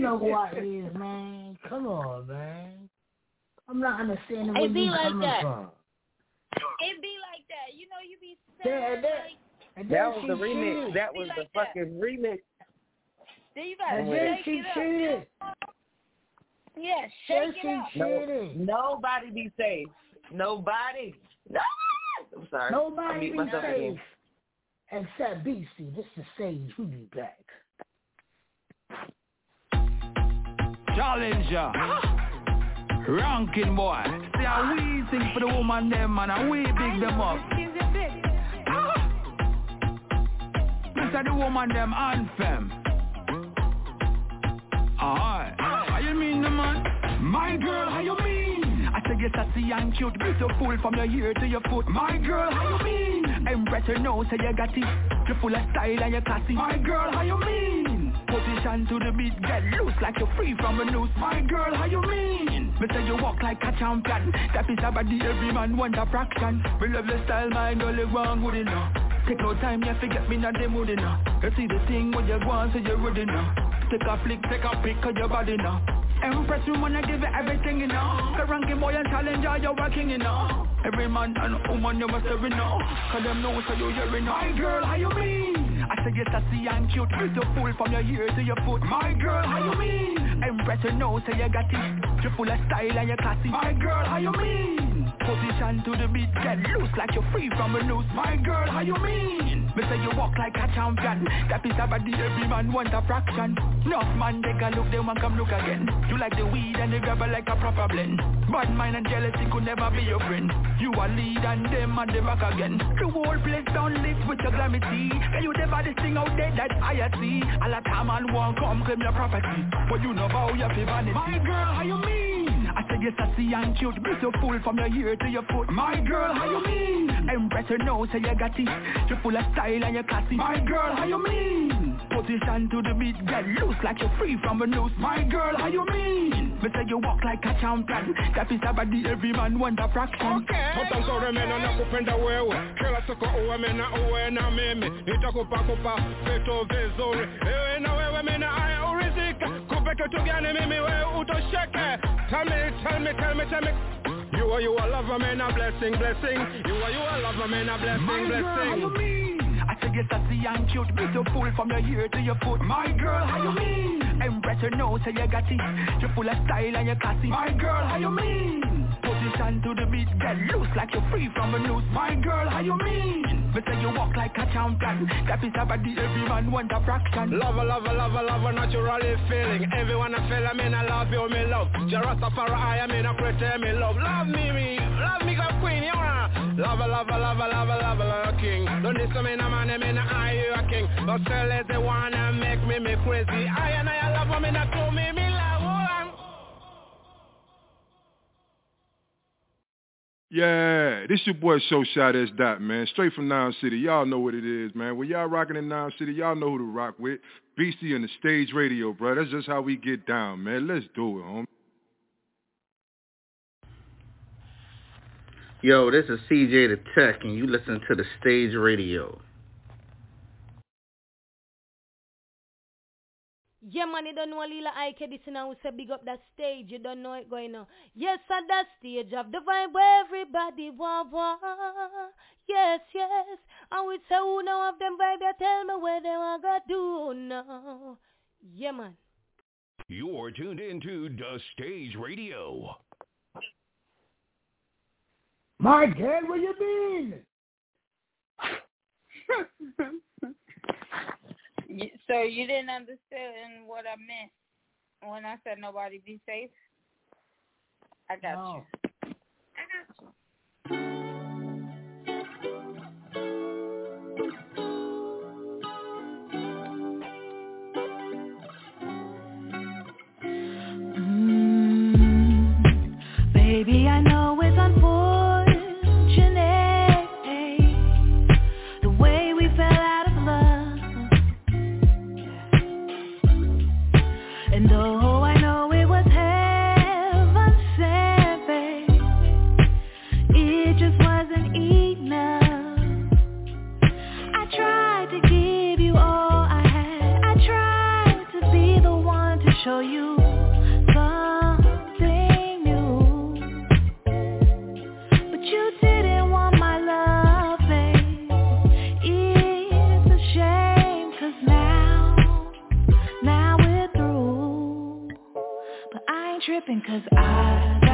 Know who I is, man. Come on, man. I'm not understanding where It be you like coming that. from. It be like that. You know, you be Yeah, saying that- like, And That was the remix. cheated. That was the fucking remix. then you gotta And then she cheated. Yeah, Then shake she it up. No, nobody be safe. Nobody. No. I'm sorry. Nobody be safe. again. Except BC. This is Sage. Who be back? Challenger. Ranking boy. See how we sing for the woman them man and we big them up. This are the woman them anthem. Alright. How you mean the man? My girl, how you mean? I said you're sassy and cute, beautiful from your ear to your foot. My girl, how you mean? Empress, you know, say you got it. You're full of style and you're classy. My girl, how you mean? Position to the beat, get loose like you're free from a noose. My girl, how you mean? Me say you walk like a champion. That is a body every man want a fraction. Me love your style, my girl, you want good enough. Take no time, you forget me not the mood enough. You see the thing when you on, so you're ready now. Take a flick, take a pic of your body now. Empress woman, I give you everything, you know. The ranking boy and challenger, you're working, you know. Every man and woman, you must have you know. Cause them know so you're hearing. My girl, how you mean? I say you're sassy and cute, beautiful from your ear to your foot. My girl, how you mean? Empress, you know, so you got it. You're full of style and you're classy. My girl, how you mean? Position to the beat, get loose like you're free from a noose. My girl, how you mean? Me say you walk like a champion. That is a body every man want a fraction. Enough man take a look, they want come look again. You like the weed and the grabber like a proper blend. Bad mind and jealousy could never be your friend. You a lead and them and the back again. The whole place down lift with your glamity. And you the baddest thing out there that I see. All the time and won't come claim your property. But you know how you feel vanity. My girl, how you mean? I said you're sassy and cute, beautiful from your ear to your foot. My girl, how you mean? Empress, you know, say you got it. You're full of style and you're classy. My girl, how you mean? Position to the beat, get loose like you're free from a noose. My girl, how you mean? Me say you walk like a champion. That is a body every man want a fraction. Utankore mena nakupenda wewe kila siku uwe mena uwe na mimi nitakupa kupa vitu vizuri ewe na wewe mena aya urizika kupe kitu gani mimi wewe utosheke tell me tell me tell me tell me you are you a lover man a blessing blessing you are you a lover man a blessing My girl, how you mean? I said you're sassy and cute, beautiful from your ear to your foot. My girl, how you mean? Empress, you know, say you got it. You're full of style and you're classy. My girl, how you mean? Position to the beat, get loose like you're free from a noose. My girl, how you mean? Me say you walk like a champion. That is a body every man want a fraction. Lover, lover, lover, lover, naturally feeling Everyone I feel, I mean I love you, me love Jarastafari, I mean I pretend me love Love me, me, love me, God queen, you wanna love, I love, I love, I love a king. Don't listen me, no man, me, no I, you a king. But still, let the wanna make me, me crazy. I and I love me, not to me, me love. Yeah, this your boy Show Shot S Dot, man. Straight from Nine City. Y'all know what it is, man. When y'all rocking in Nine City, y'all know who to rock with. Beastie and the stage radio, bro. That's just how we get down, man. Let's do it, homie. Yo, this is CJ the Tech, and you listen to the stage radio. Yeah, man, you don't know Lila Ike this now. We say big up that stage. You don't know it going on. Yes, at that stage of the vibe where everybody want want. Yes, yes. And we say who know of them vibe, you tell me where they want to do now. Yeah, man. You're tuned into the Stage Radio. My God, what you mean? So you didn't understand what I meant when I said nobody be safe? I got you. I got you. Show you something new. But you didn't want my love, babe. It's a shame, 'cause now, now we're through. But I ain't tripping 'cause I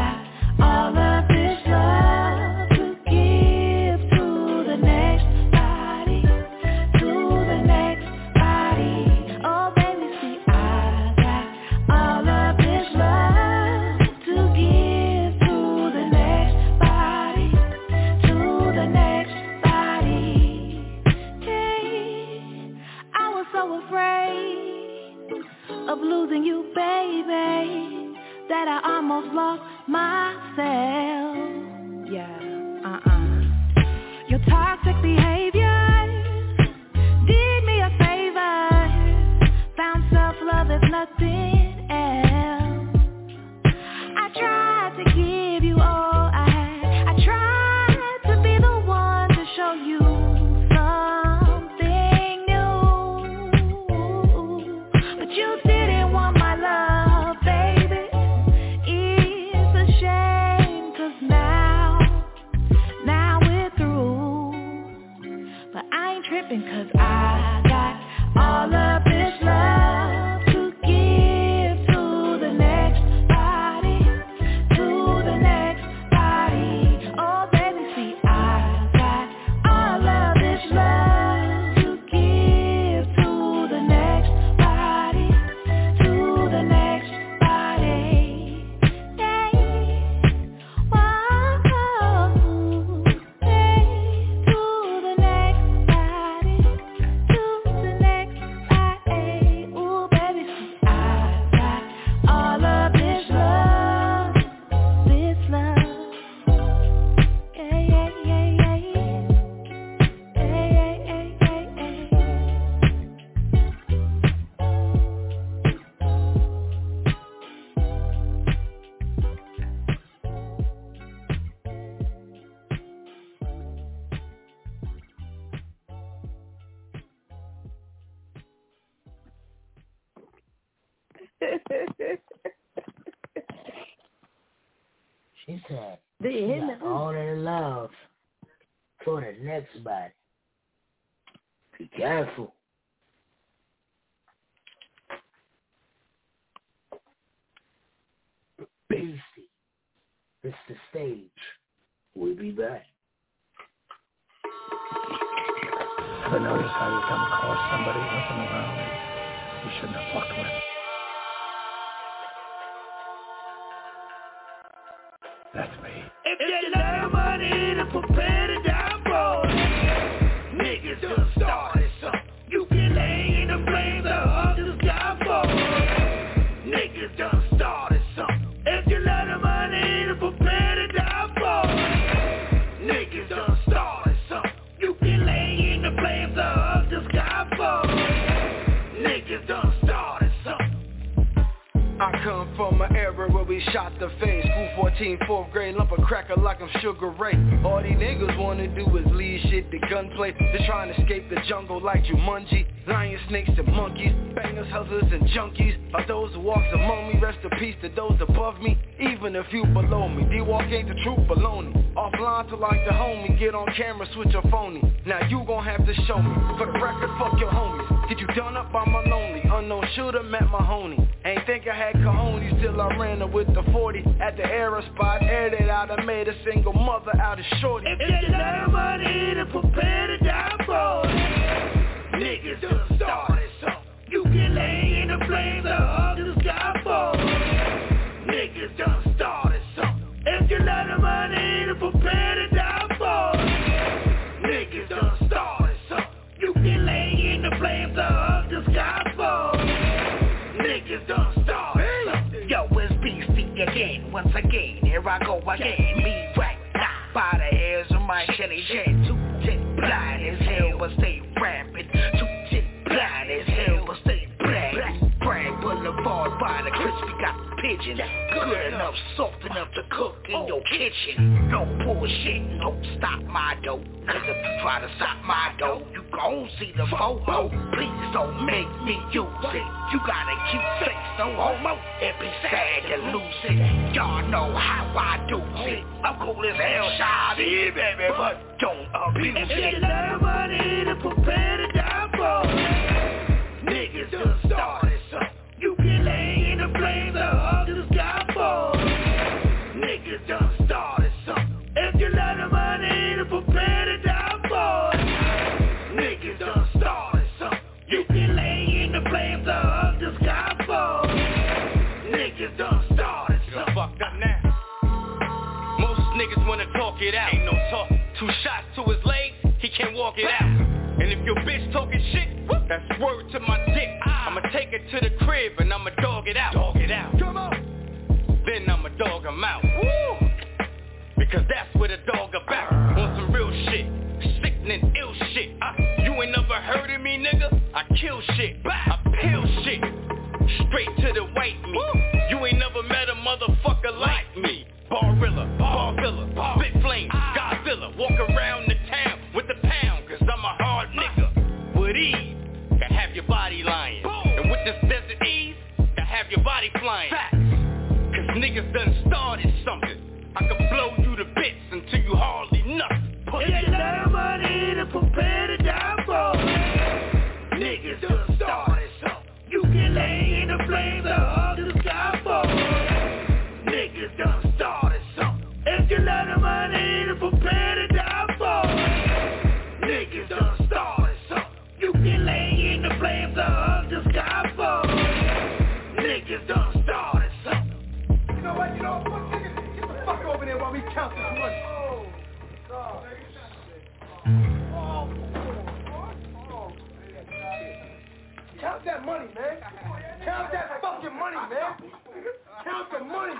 nothing next body. Be careful. Beastie. It's the stage. We'll be back. Ever notice how you come across somebody once in a while you shouldn't have fucked with? Shot the face. School 14, fourth grade, lump of cracker like I'm Sugar Ray. All these niggas wanna do is leave shit to gunplay. They're trying to escape the jungle like Jumanji. Lion, snakes, and monkeys. Bangers, hustlers, and junkies. Are those who walks among me. Rest in peace to those above me. Even if you below me. D-Walk ain't the truth, baloney. Offline to like the homie. Get on camera, switch your phony. Now you gon' have to show me. For the record, fuck your homies. Get you done up by my lonely. Unknown shooter met my honey. Ain't think I had cojones till I ran her with the 40 at the era spot. Aired it out and made a single mother out of shorty. If you got money to prepare to die for it, niggas done started something. You can lay in the flames of Niggas done started something. Yo, it's Beastie again, once again, here I go again. Me right now, by the hairs of my Shelly. Got pigeon. Good enough, soft enough to cook in oh. your kitchen. No bullshit, don't stop my dough. Cause if you try to stop my dough, you gon' see the photo. Please don't make me use it. You gotta keep face, no homo. It be sad to lose it. Y'all know how I do it. I'm cool as hell, shy, baby, but don't abuse it. You got money to prepare to die that's word to my dick. I'ma take it to the crib and I'ma dog it out. Dog it out. Come on. Then I'ma dog him out. Woo! Because that's what a dog about. On some real shit. Sickening ill shit. Uh, you ain't never heard of me, nigga? I kill shit. I peel shit. Straight to the white meat. You ain't never met a motherfucker like me. Barilla, Barvilla, Big Flame, Godzilla. Walk around the town with the pound, cause I'm a hard nigga. With ease, body flying. Cause niggas done started something. I can blow you to bits until you hardly nothing. Put If you got money to prepare to die for, niggas done started something. You can lay in the flames of all the sky for. Niggas done started something. If you got the count that money, man. Count that fucking money, man. Count the money.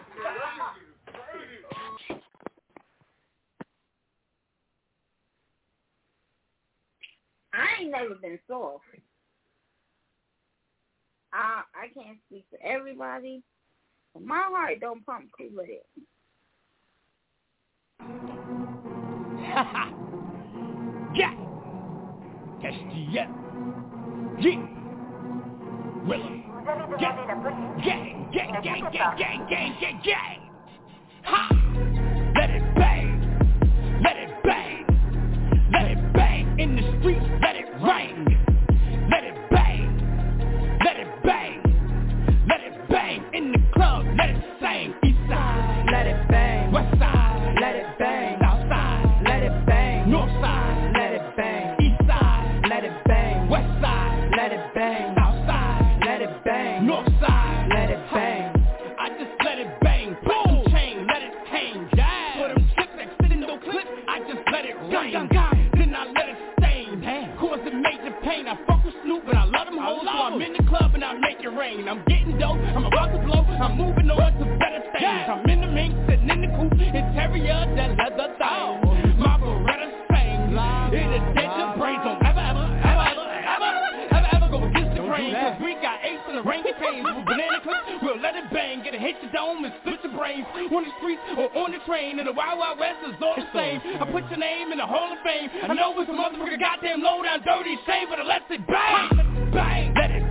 I ain't never been soft. I I can't speak for everybody, but my heart don't pump Kool-Aid. Yeah. STF. Yeah. Willow. Gang, gang, gang, gang, gang, gang, gang, gang, gang. Ha! Let it bang. Let it bang. Let it bang in the streets. Let it rain. Make. I'm getting dope. I'm about to blow. I'm moving on to better things. I'm in the mink, sitting in the coupe. Interior, that leather thing. My Beretta sing. It'll dead your brains. Don't ever, ever, ever, ever, ever, ever, ever go against the grain. Cause we got ace in the ring of chains. Banana clips, we'll let it bang. Get a hit your dome and split your brains. On the streets or on the train, and the Wild Wild West is all the same. I put your name in the Hall of Fame. I know it's a motherfucker goddamn low down dirty shame, but let it bang, bang, let it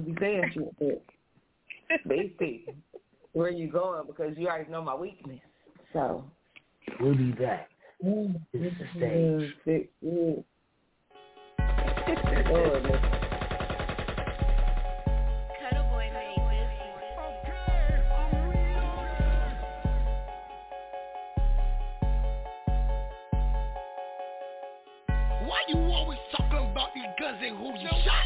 supposed to be saying shit, but basically, where you going? Because you already know my weakness. So We'll be back. Mm-hmm. This is the stage. Lord, about these guns and who you shot?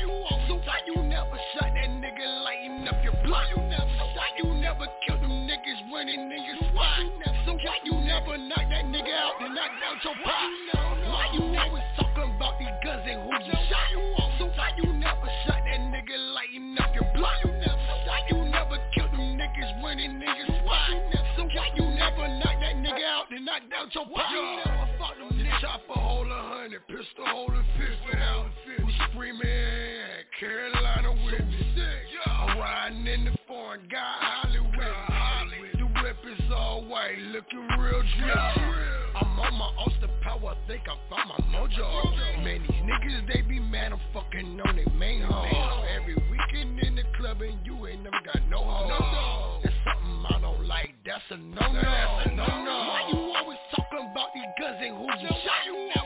So why you never shot that nigga lighting up your block? Why you never killed them niggas running in your squad? So why you never knocked that nigga out and knocked out your pop? Why you always talking about these guns and who you shot? So why you never shot that nigga lighting up your block? Why you never killed them niggas running in your squad? So why you never knocked that nigga out and knocked out your pop? You never fought them niggas. Chopper hold a hundred, pistol hold a fifty. Without screaming Carolina with me. I'm riding in the foreign guy Hollywood. The whip is all white, looking real drip. I'm on my Austin power, think I found my mojo. Man, these niggas they be mad, I'm fucking on they main hoe. Every weekend in the club and you ain't never got no hoe. That's something I don't like. That's a no-no. Why you always talking about these guns and who you shot?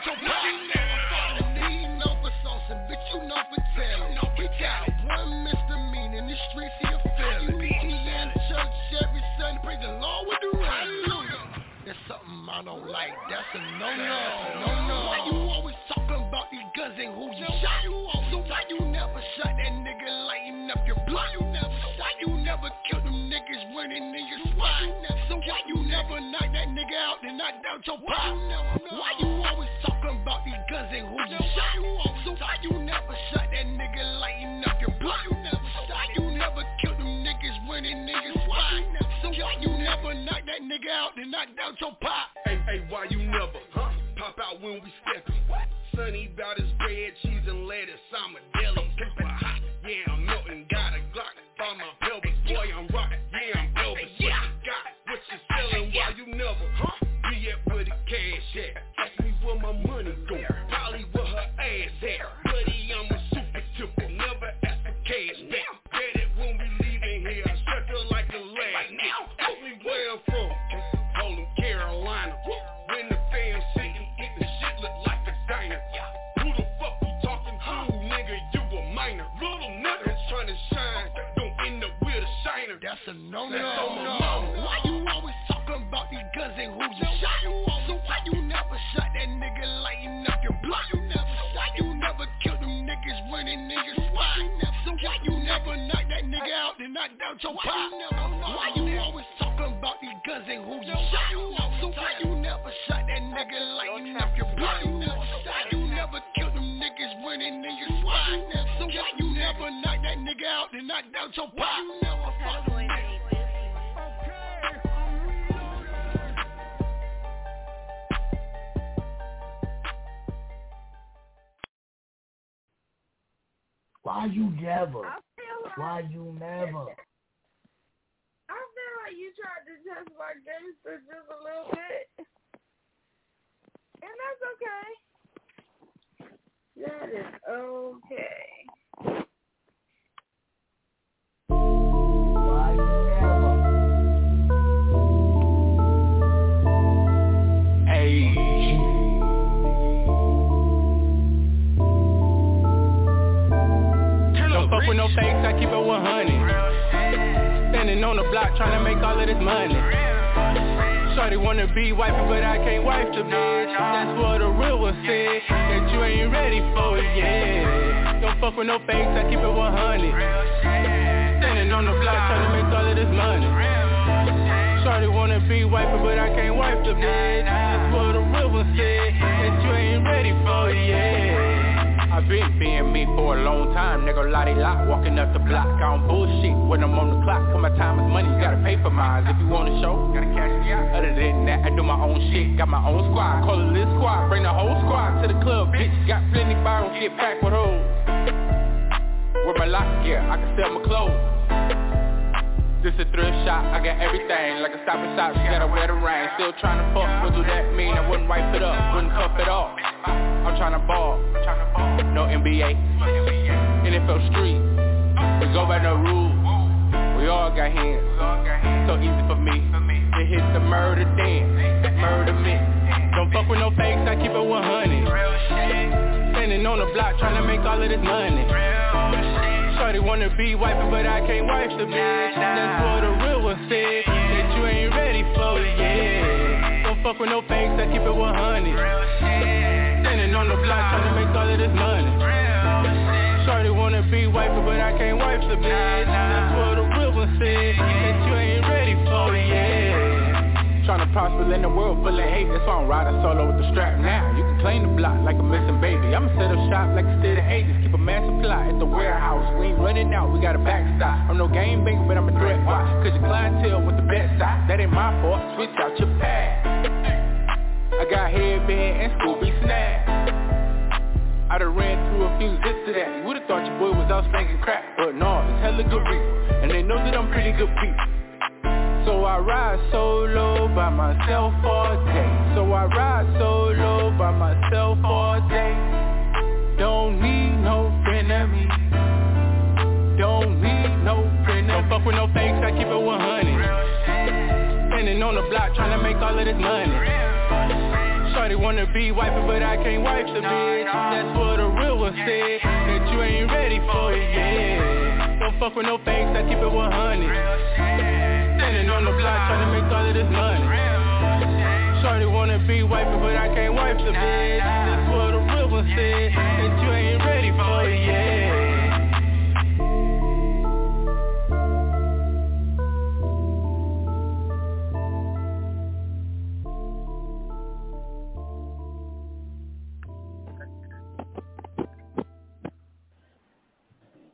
Need no for bitch you know for got one misdemeanor in the streets, in church every Sunday, praise the Lord with the rest. That's something I don't like, that's a no-no. No-no. Why you always these guns and who you shot? So why you never shot that nigga lighting up your block? Them niggas running in your squad? So why you never knock that nigga out and knock down your pop? Why you always talking about these guns and who you shot? So why you never shot that nigga lighting up your block? Why you never killed them niggas running in your squad? So why you never knock that nigga out and knock down your pop? Hey, hey, why you never, huh? Pop out when we steppin'. Sunny bout his bread, cheese and lettuce. I'm a deli, super hot. Yeah, I'm melting. Got a Glock by my pelvis. Boy, I'm no That's no. no. Why you always talking about these guns and who you shot? So why you never shot that nigga lighting up your block? You never why you never killed them niggas when they niggas spot? So why you never knock that nigga out and knock down your pop? Why you always talking about these guns and who you shot? So why you never shot that nigga lighting up your block? Why you never killed them niggas when they niggas spot? So why you never knock that nigga out and knock down your pop? Why you never? Like Why you never? I feel like you tried to test my gangster just a little bit. And that's okay. That is okay. Why you never? Don't fuck with no fakes, I keep it 100. Standing on the block trying to make all of this money. Shorty wanna be wifey, but I can't wife the bitch. That's what the real one said, that you ain't ready for it yet. Don't fuck with no fakes, I keep it 100. Standing on the block trying to make all of this money. Shorty wanna be wifey, but I can't wife the bitch. That's what the real one said, that you ain't ready for it yet. I've been being me for a long time, nigga lottie lot, walking up the block, I don't bullshit when I'm on the clock, cause my time is money, you gotta pay for mine, if you want a show, gotta cash me out, other than that, I do my own shit, got my own squad, call it this squad, bring the whole squad to the club, bitch, got plenty bottles, get packed with hoes, with my lock, yeah, I can sell my clothes, this a thrift shop, I got everything Like a stop and shop, she gotta wear the ring Still tryna fuck, what do that mean? I wouldn't wipe it up, wouldn't cuff it off. I'm tryna ball, no NBA NFL street, we go by no rules. We all got hands, so easy for me To hit the murder dance, murder me. Don't fuck with no fakes, I keep it 100 Standing on the block tryna make all of this money. Shorty wanna be wifey, but I can't wife the bitch. That's what the real one said, that you ain't ready for it yet. Don't fuck with no fakes, I keep it 100. On the block trying to make all of this money. Shorty wanna be wifey, but I can't wife the bitch. That's what the real one said, that you ain't ready for it yet. Tryna prosper in the world full of hate, that's why I'm riding solo with the strap now. You can claim the block like a missing baby. I'ma set up shop like a state of ages. Keep a mass supply at the warehouse. We ain't running out, we got a backstop. I'm no game banker, but I'm a threat watch. Cause your clientele with the best side. That ain't my fault, switch out your pad. I got headband and Scooby snap. I done ran through a few zips to that. You would've thought your boy was out spanking crack, but no, it's hella good people. And they know that I'm pretty good people. So I ride solo by myself all day. So I ride solo by myself all day. Don't need no friend of me. Don't need no friend of Don't fuck with no fakes, I keep it 100. Standing on the block trying to make all of this money. Shorty wanna be wifey, but I can't wife the bitch. That's what the real one said, that you ain't ready for it yet. Don't fuck with no fakes, I keep it 100. Standing on the block trying to make all of this money. Shorty wanna be wifey, but I can't wife the bitch. That's what the real one said, that you ain't ready for it yet.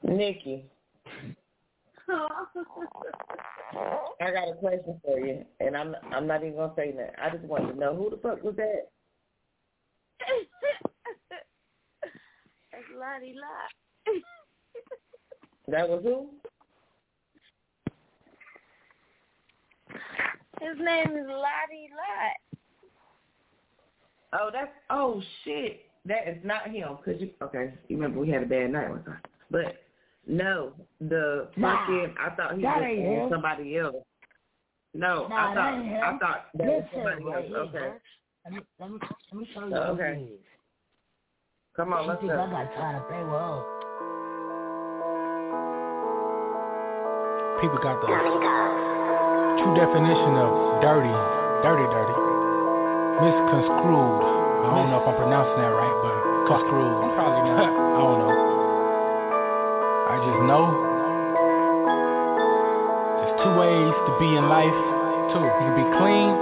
Nikki, I got a question for you, and I'm I'm not even gonna say that. I just wanted to know who the fuck was that? Lottie Lot. That was who? His name is Lottie Lot. Oh, that's oh shit. That is not him. Cause you okay? You remember we had a bad night one time, but no, the Nah, fucking I thought he was ain't on him. somebody else. No, Nah, I thought ain't. I thought that was Listen, somebody right else. here, Okay. Let me let me let me show you Oh, okay. he come on, let's go. I got time to play with her? People got the true definition of dirty, dirty, dirty. Misconstrued. I don't know if I'm pronouncing that right, but construed. I'm probably not. I don't know. I just know there's two ways to be in life. Two. You can be clean,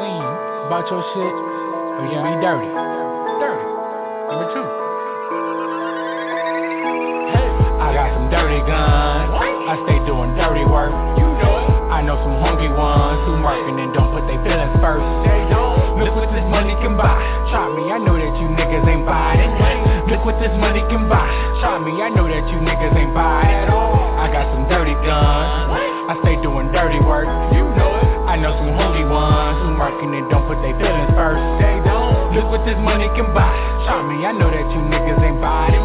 clean about your shit, or you can be dirty. Dirty. Number two. Hey. I got some dirty guns. I stay doing dirty work. You know it. I know some hungry ones who murking and don't put their feelings first. They don't. Look what this money can buy. Try me, I know that you niggas ain't buy it. Look what this money can buy. Try me, I know that you niggas ain't buy at all. I got some dirty guns. I stay doing dirty work. You know it. I know some hungry ones who murking and don't put their feelings first. They don't. Look what this money can buy. Me, I know that you niggas ain't buy it.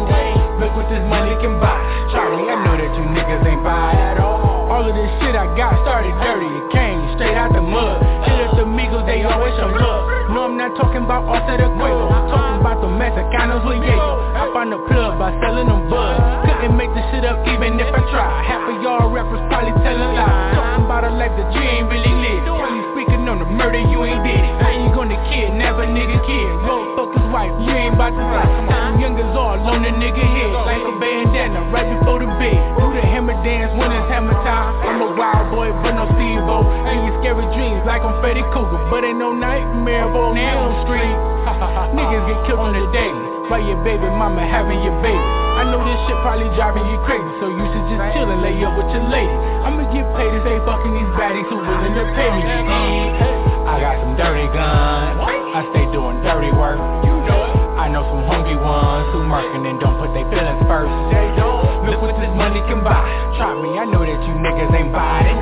Look what this money can buy. Charlie, I know that you niggas ain't buy at all. All of this shit I got started dirty. It came straight out the mud. Hit up the Migos, they always show love. No, I'm not talking about Offset or Quavo. I'm talking about the Mexicanos with Diego. Found the plug by selling them bud. Couldn't make this shit up even if I tried. Half of y'all rappers probably telling lies. Talking about a life that you ain't really lived. You speaking on the murder, you ain't did. How you gonna kidnap a nigga kid? Motherfucker's wife, you ain't about to. Time youngers all on the nigga head. Like a bandana right before the bed. Do the hammer dance when it's hammer time. I'm a wild boy, but no Steve-O. And scary dreams like I'm Freddy Krueger. But ain't no nightmare on Elm Street. Niggas get killed on the daily. By your baby mama having your baby. I know this shit probably driving you crazy, so you should just chill and lay up with your lady. I'ma get paid to stay fucking these baddies who willing to pay me. I got some dirty guns. I stay doing dirty work. I know some hungry ones who murking and don't put their feelings first. They don't. Look what this money can buy. Try me, I know that you niggas ain't buy it.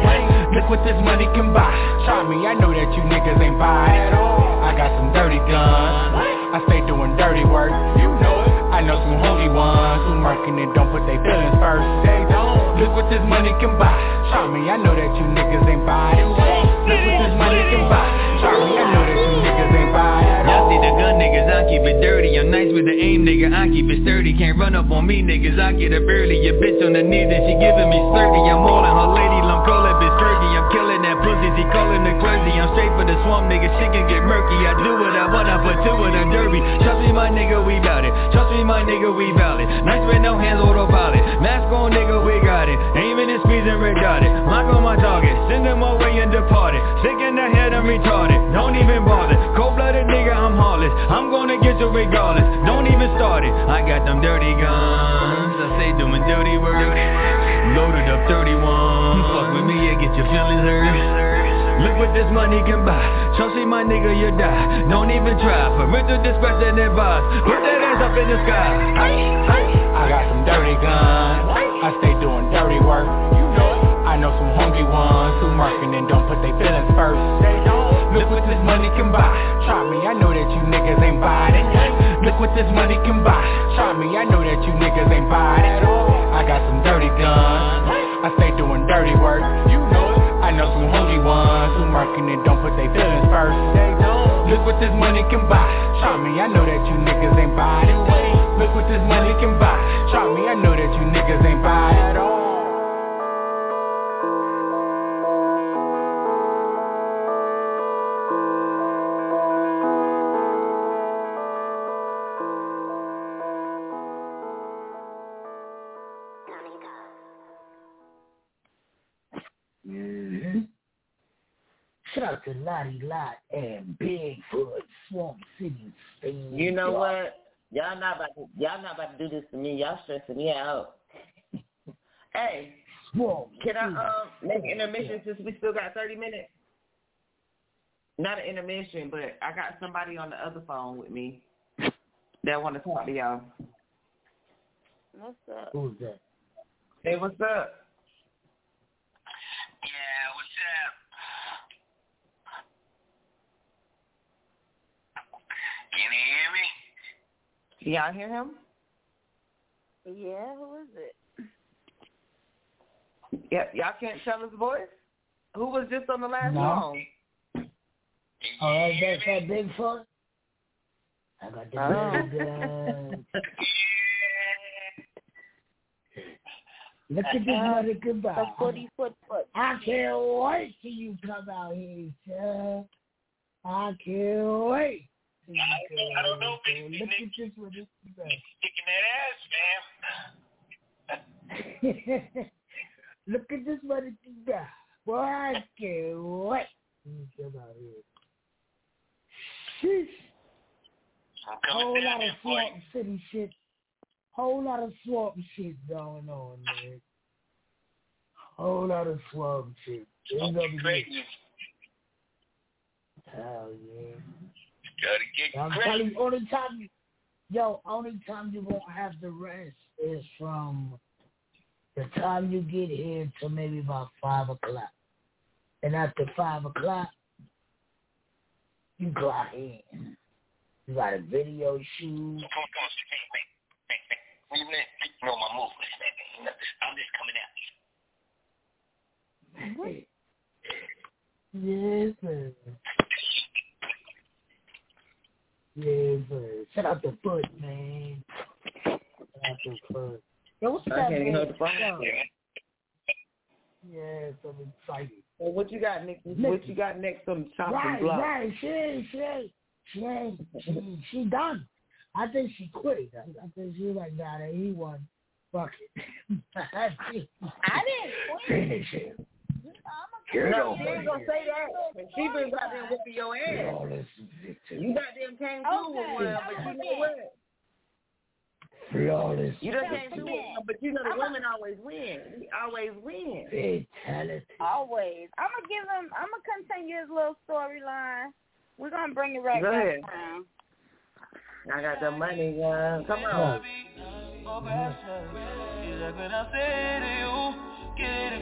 Look what this money can buy. Try me, I know that you niggas ain't buy it. I got some dirty guns. I stay doing dirty work. You know it. I know some hungry ones who murking and don't put their feelings first. They don't. Look what this money can buy. Try me, I know that you niggas ain't buy it. Look what this money can buy. Try me, I know see the gun niggas, I keep it dirty. I'm nice with the aim nigga, I keep it sturdy. Can't run up on me niggas, I get up early. Your bitch on the knees and she giving me slurpy I'm hauling her lady, I'm calling bitch turkey I'm killing that pussy, she calling the clergy I'm straight for the swamp nigga, shit can get murky. I do what I want, I put two in a derby. Trust me my nigga, we bout it. Trust me my nigga, we it Nice with no hands, autopilot. Mask on nigga, we got it And on my target, send them away and departed Sick in the head, I'm retarded. Don't even bother. Cold-blooded nigga, I'm heartless. I'm gonna get you regardless. Don't even start it. I got them dirty guns. I say doing dirty work. Loaded up 31 Fuck with me, yeah, get your feelings hurt. Look what this money can buy. Trust me, my nigga, you die. Don't even try. For Parental discretion advised Put that ass up in the sky. I got some dirty guns. I stay doing dirty work. You know it. I know some hungry ones who murking and don't put their feelings first. Look what this money can buy. Try me, I know that you niggas ain't buy it. Look what this money can buy. Try me, I know that you niggas ain't buy it. I got some dirty guns. I stay doing dirty work. You know it. I know some hungry ones who murking and don't put their feelings first. They don't. Look what this money can buy. Try me, I know that you niggas ain't buy it. Look what this money can buy. Try me, I know that you niggas ain't buy it Shout out to Lottie Lot and Bigfoot, Swamp City, Spain. You know what? Y'all not about to y'all not about to do this to me. Y'all stressing me out. hey, Swamp can I um make intermission since we still got thirty minutes? Not an intermission, but I got somebody on the other phone with me that want to talk to y'all. What's up? Who's that? Hey, what's up? Yeah, what's up? Can you hear me? Can y'all hear him? Yeah, who is it? Yeah, y'all can't tell his voice. Who was just on the last No. song? Oh, that's, that's that Bigfoot? I got the Oh. big gun. Look at this mother goodbye. The footy foot foot. I can't wait till you come out here, son. I can't wait. You I don't know, here, big- son. Look at this what this is Kicking that ass, man. Look at this mother goodbye. Boy, I can't wait you come out here. Sheesh. Whole lot of you. swamp city shit. Whole lot of swamp shit going on, man. Whole lot of swamp shit. It's gonna be Crazy. Hell yeah. I'm telling you, only time you, yo, only time you won't have to rest is from the time you get here to maybe about five o'clock. And after five o'clock, you clock in. You got a video shoot. Know my movements, man. I'm just coming out. Yes, sir. Yes, sir. Shout out the foot, man. Shout out the foot. Yo, what's I that, can't man? hold the phone. Yo. Yes, I'm excited. Well, what you got next? What you got next on the chopping Right, block? right. She ain't, she ain't, she ain't, she, she done. I think she quit. I, I think she like, nah, that he won. Fuck it. I didn't quit. Finish. No, Get she ain't gonna say that. She been goddamn whooping your ass. Flawless victory. You goddamn came through with one, but you know what? Flawless You done came through victory. with one, but you know the women always win. We always win. Fatality. Always. I'm gonna give him. I'm gonna continue his little storyline. We're gonna bring it right Go back ahead. around. I got the money, uh, come on. Girl,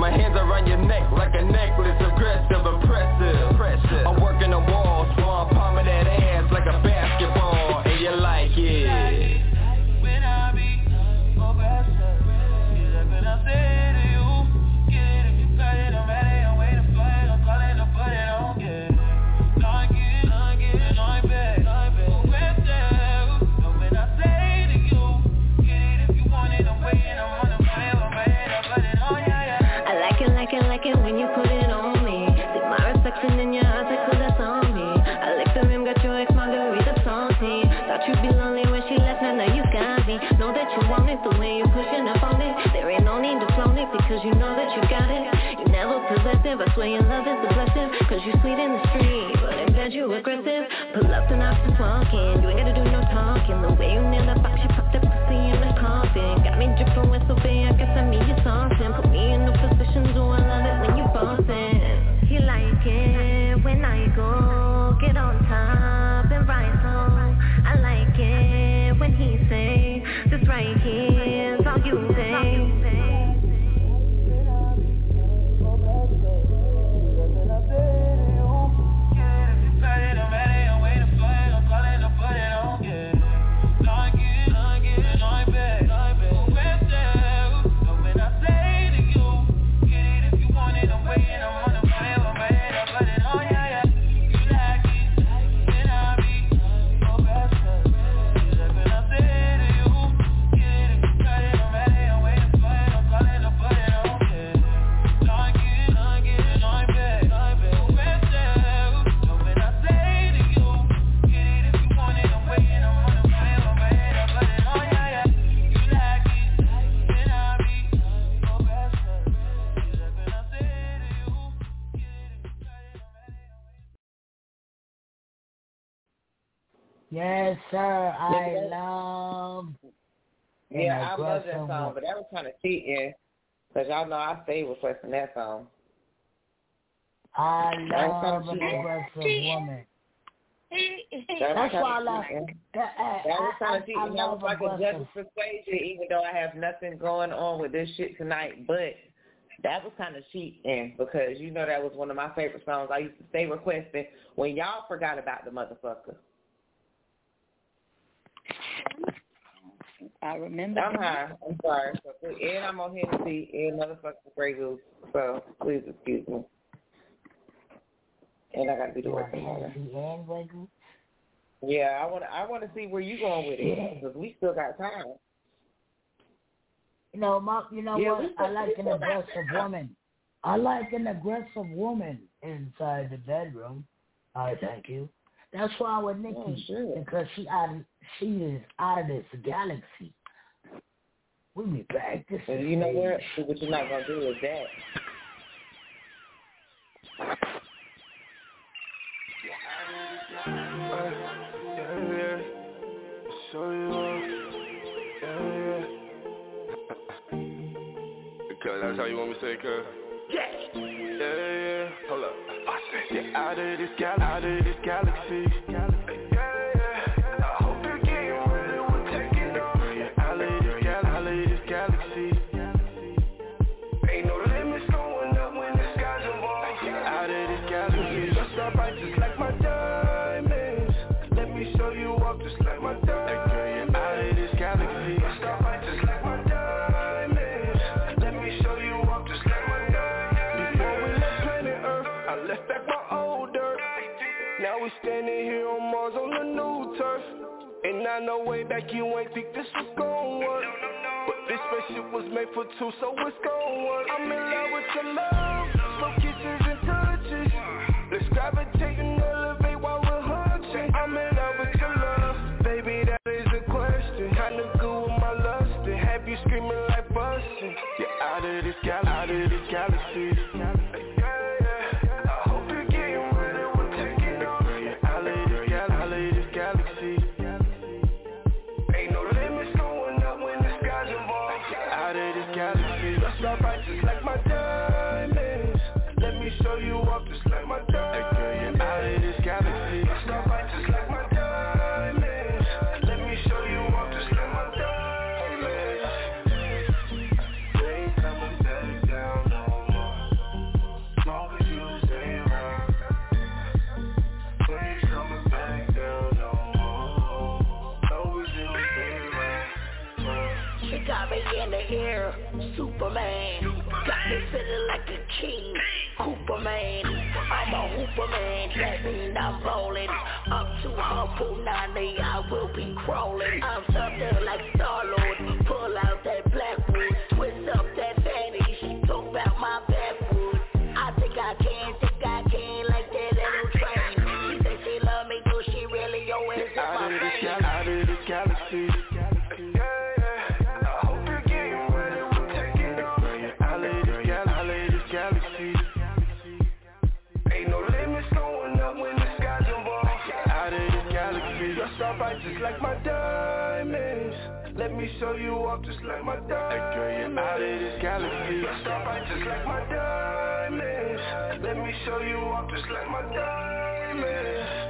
my hands around your neck like a necklace. Aggressive, I swear your love is a blessing. Cause you sweet in the street, but in bed you aggressive. Pull up and off walking, you ain't gotta do no talking. The way you nail the box, you pop that pussy in the coffin. Got me dripping with so big, I guess I need your saucing. Put me in no position, do I love it when you bossing. Sir. I love. Yeah, I love that song, but that was kind of cheating. Cause y'all know I stay requesting that song. I love an aggressive woman. That was That's why I love. Uh, that, That was kind of cheating. That was like a judge's persuasion, even though I have nothing going on with this shit tonight. But that was kind of cheating because you know that was one of my favorite songs. I used to stay requesting when y'all forgot about the motherfucker. I remember. I'm high. I'm sorry. So, and I'm on Hennessy and motherfucking Grey Goose. So please excuse me. And I got to be to work tomorrow. And Yeah, I want to. I want to see where you going with it because we still got time. You know, my, you know Yeah, what? I like an aggressive woman. I like an aggressive woman inside the bedroom. I thank you. That's why I with oh, Nikki, Oh, sure. because she out, of, she is out of this galaxy. We be back. This And you know what? What you're not gonna do is that. Yeah, yeah. Show you off. Yeah, yeah. Cause that's how you want me to say, cuz. Yeah. Yeah, yeah. Hold up. Yeah, out of this gal, out of this galaxy. We standing here on Mars on the new turf. And I know way back you ain't think this was gon' work. But this spaceship was made for two, so it's gon' work. I'm in love with your love, slow kisses and touches. Let's gravitate and elevate while we're hunching. I'm in love with your love, baby. That is a question. Kinda good with my lust and have you screaming like busting. You're out of this gal, out of this galaxy. Superman. Got me feeling like a king, Hooperman. I'm a Hooperman, that mean I'm rolling. Up to humble 90, I will be crawling. I'm something like Star-Lord, pull out that Let me show you off just like my diamonds. Girl, you're out of this galaxy. Just up right just like my diamonds. Let me show you off just like my diamonds.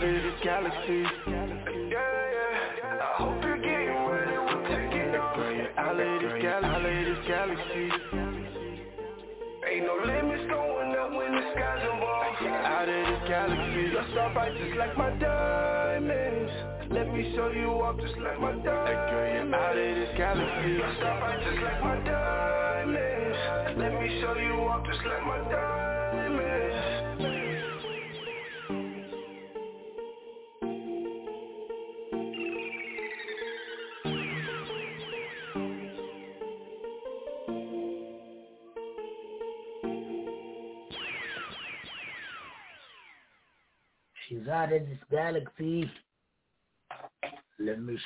Out of this galaxy. Yeah, yeah. I hope you're getting ready. We're taking off. Out of this gal, out of this galaxy. Ain't no limits going up when the sky's involved. Out of this galaxy. Just up right just like my diamonds. Let me show you off just like my diamonds. Out of this galaxy. Just up right just like my diamonds. Let me show you off just like my diamonds. She's out of this galaxy. Let me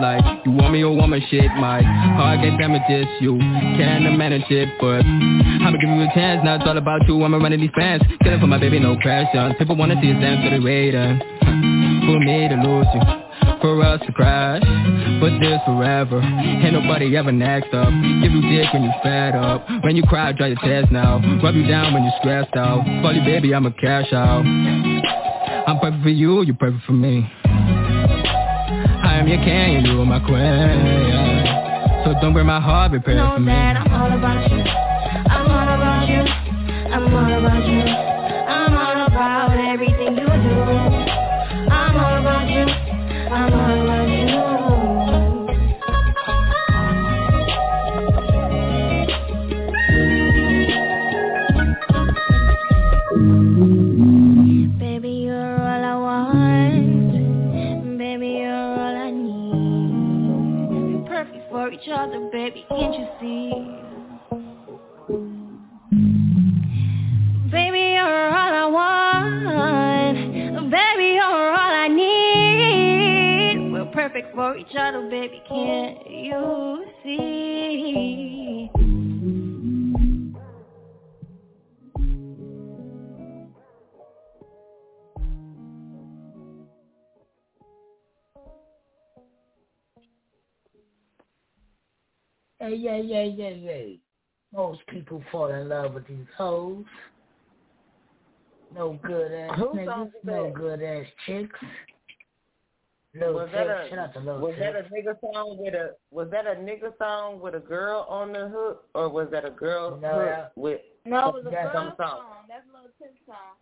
like You want me or want my shit, my Heart get damages, you can't manage it But I'ma give you a chance, now it's all about you I'ma run these fans, killing for my baby, no pressure. People wanna see us dance to the radar For me to lose you? For us to crash. But this forever. Ain't nobody ever next up. Give you dick when you fed up. When you cry, dry your tears now. Rub you down when you're stressed out. You baby, I'ma cash out. I'm perfect for you, you're perfect for me Am your king, you my queen So don't break my heart, prepare know for me. that I'm all about you. I'm all about you. I'm all about you other, baby, can't you see? Baby, you're all I want Baby, you're all I need We're perfect for each other, baby, can't you see? Hey, yeah, yeah, yeah, yeah. Most people fall in love with these hoes. No good ass Who niggas, no that? good ass chicks. Lil was Tip, that a shout out to Lil was that a nigga song with a was that a nigga song with a girl on the hook or was that a girl No, hook with No, it was a that's girl song. song? That's Lil Tip song.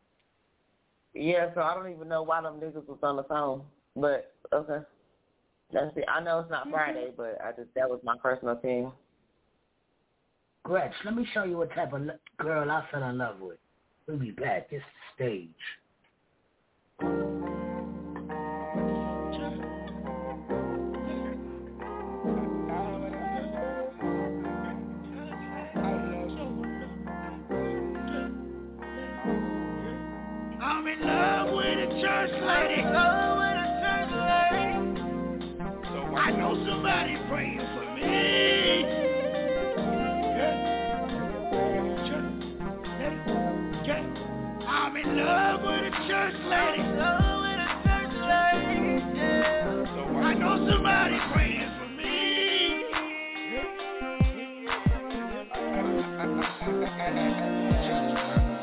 Yeah, so I don't even know why them niggas was on the song, but okay. That's it. I know it's not mm-hmm. Friday, but I just that was my personal opinion. Gretch, let me show you what type of girl I fell in love with. We'll be back. This is the stage. I'm in love with a church lady. I know somebody praying for me. Yeah. Yeah. I'm in love with a church lady. I know somebody praying for me.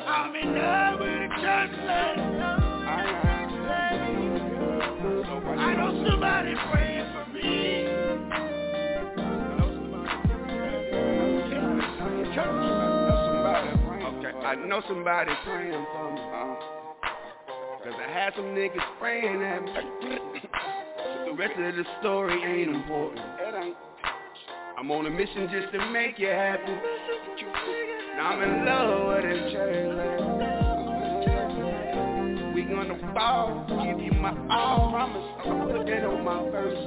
I'm in love with a church lady. I know somebody praying for me. I know somebody praying for me. Cause I had some niggas praying at me. But the rest of the story ain't important. I'm on a mission just to make you happy. Now I'm in love with this lady. We gonna fall, give you my all, promise. I'ma put that on my first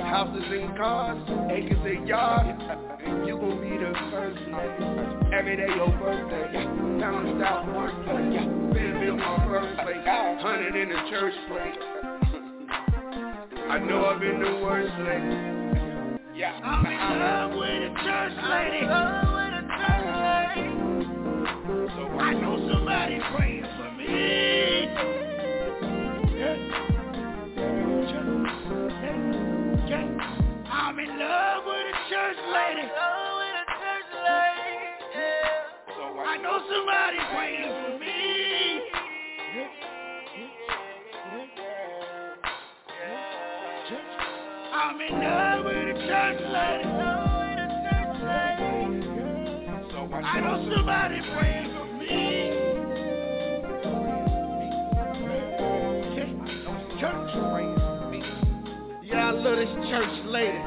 Houses and cars, acres and yards, you gon' be the first night. Every day your birthday, time to stop working. Been my birthday, hundred in the church plate. I know I've been the worst lady. Yeah, I'm in love with a church lady. So I know somebody praying for me. yeah. Yeah. I'm in love with a church lady. I know somebody praying for me. I'm in love with a church lady. I know somebody praying for me. Church praying for me. Yeah, I love this church lady.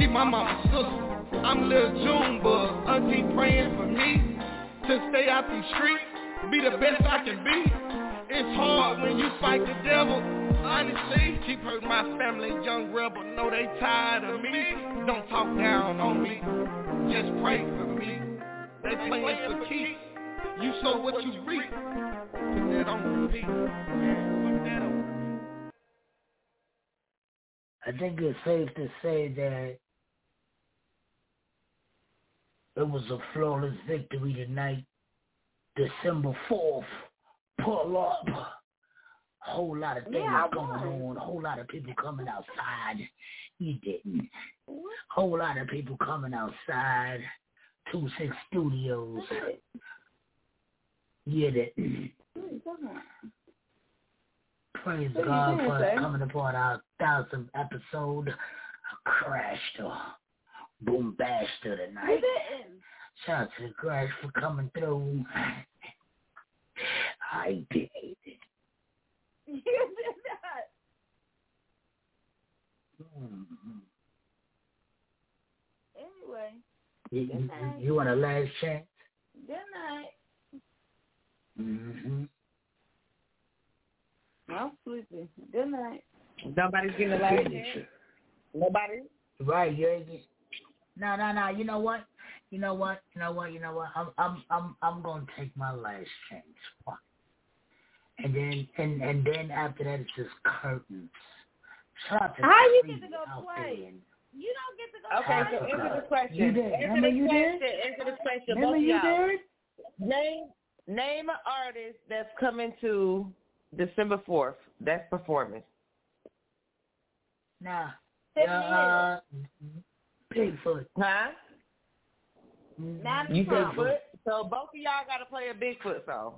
She my mama's sister. I'm Lil Junebug. Auntie praying for me to stay out these streets, be the best I can be. It's hard when you fight the devil. Honestly, keep my family, young rebel. Know they tired of me. Don't talk down on me. Just pray for me. They playing for keeps. You sow what you reap. Put that on repeat. I think it's safe to say that it was a flawless victory tonight. December 4th. Pull up. Whole lot of things Yeah, I going on. Whole lot of people coming outside. You didn't. Whole lot of people coming outside. Two Six Studios. You didn't. Praise What God for coming upon our thousandth episode. Crash or boom bastard tonight. Shout out to the guys for coming through. I did. You did not. Mhm. Anyway, You, Good you, night. you want a last chance? good night. Mm-hmm. I'm sleepy. Good night. Nobody's getting a last chance. Nobody. Right, you ain't get- No, no, no. You know what? You know what? You know what? You know what? I'm, I'm, I'm, I'm gonna take my last chance. Fuck. And then, and and then after that, it's just curtains. Shout out to How you get to go play? You don't get to go Okay, play. so answer the question. You did. Answer Remember the you question. did? Answer the question. Remember Both you y'all. did? Name name an artist that's coming to December fourth. That's performance. Nah. Hit Uh, Bigfoot. Huh? Mm-hmm. Madam You said Trump. foot. So both of y'all got to play a Bigfoot song.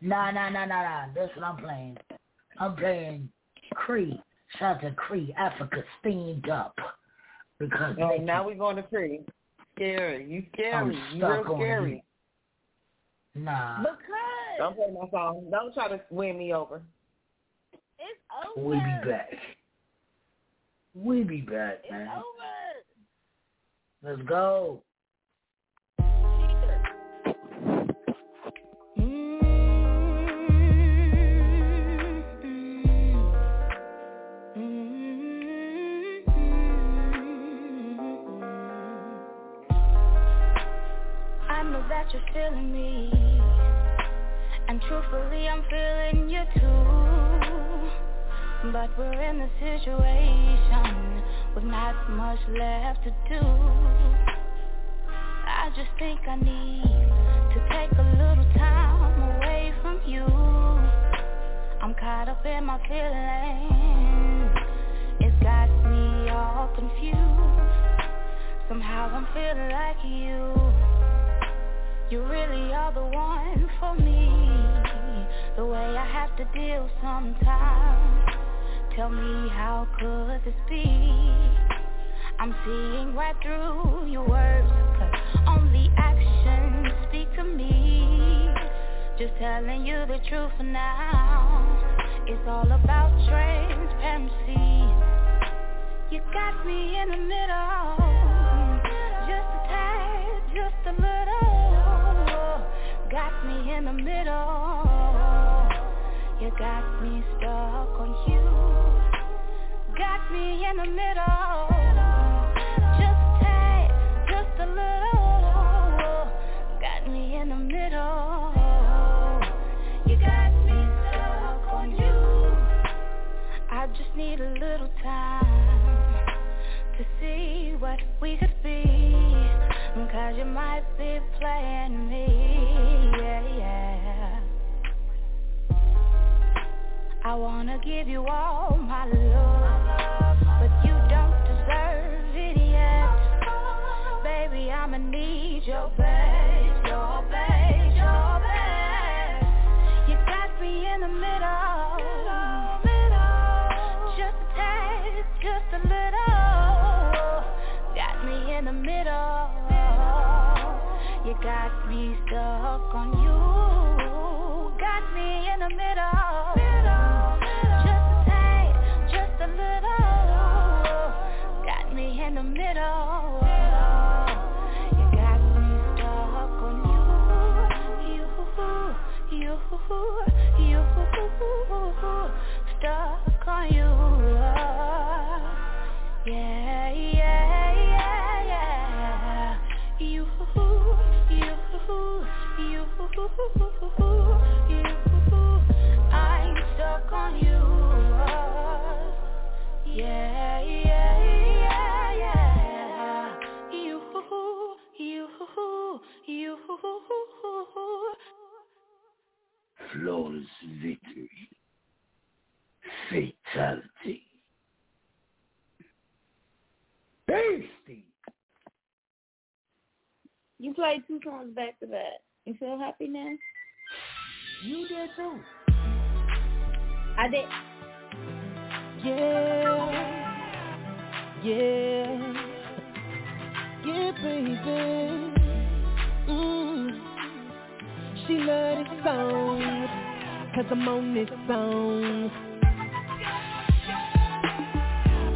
Nah, nah, nah, nah, nah. That's what I'm playing. I'm playing Cree. Shout out to Cree. Africa steamed up. Because Oh, now we're going to Cree. Scary. You I'm scary. You stuck real on scary. Nah. Because Don't play my song. Don't try to win me over. it's over. We'll be back. We'll be back, It's man. over. Let's go. I know that you're feeling me, and truthfully, I'm feeling you too. But we're in a situation with not much left to do. I just think I need to take a little time away from you. I'm caught up in my feelings. It's got me all confused. Somehow I'm feeling like you. You really are the one for me. The way I have to deal sometimes. Tell me how could this be? I'm seeing right through your words Cause only actions speak to me. Just telling you the truth for now. It's all about transparency. You got me in the middle. Just a tad, just a little. Got me in the middle stuck on you. Got me in the middle. Just tad, just a little. Got me in the middle. You got me stuck on you. I just need a little time to see what we could be. Cause you might be playing me, yeah, yeah. I wanna give you all my love, but you don't deserve it yet. Baby, I'ma need your best, your best, your best. You got me in the middle, just a tad, just a little. Got me in the middle. You got me stuck on you. Got me in the middle. You got me stuck on you, you, you, stuck on you, yeah, yeah, yeah, you. You, you, played two songs back to back. You feel happy now? You did too. I did. Yeah, yeah, yeah, baby. Mm. She love this song, cause I'm on this song.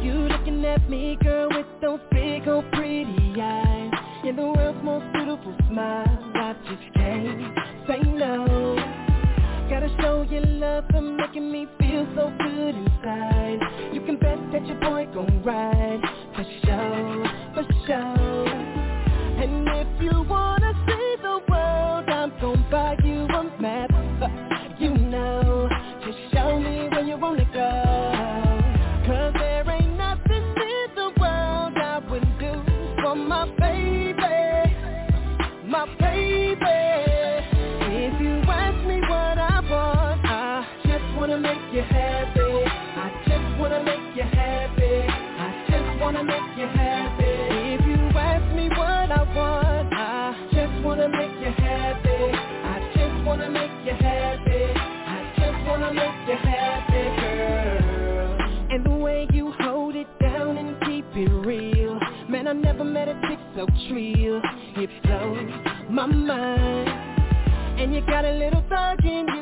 You looking at me, girl, with those big old pretty eyes. And the world's most beautiful smile. I just can't say no. Gotta show you love for making me feel so good inside. You can bet that your boy gon' ride for sure, for sure. And if you wanna see the world, I'm gon' buy you a map. So trill. It blows my mind. And you got a little thug in you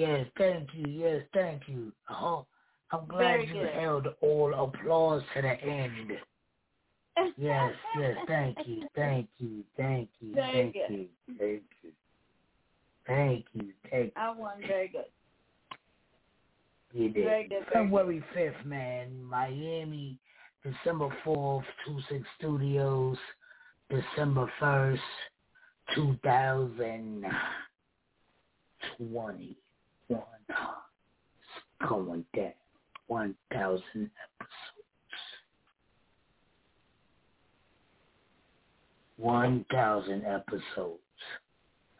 Yes, thank you. Yes, thank you. Oh, I'm glad Very you good. held all applause to the end. Yes, yes, thank you, thank you, thank you, Very thank good. you, thank you, thank you, thank I won very good. you. You did. Very good, very February fifth, man, Miami, December fourth, two six studios, December first, two thousand twenty one. Going down. One thousand One thousand episodes.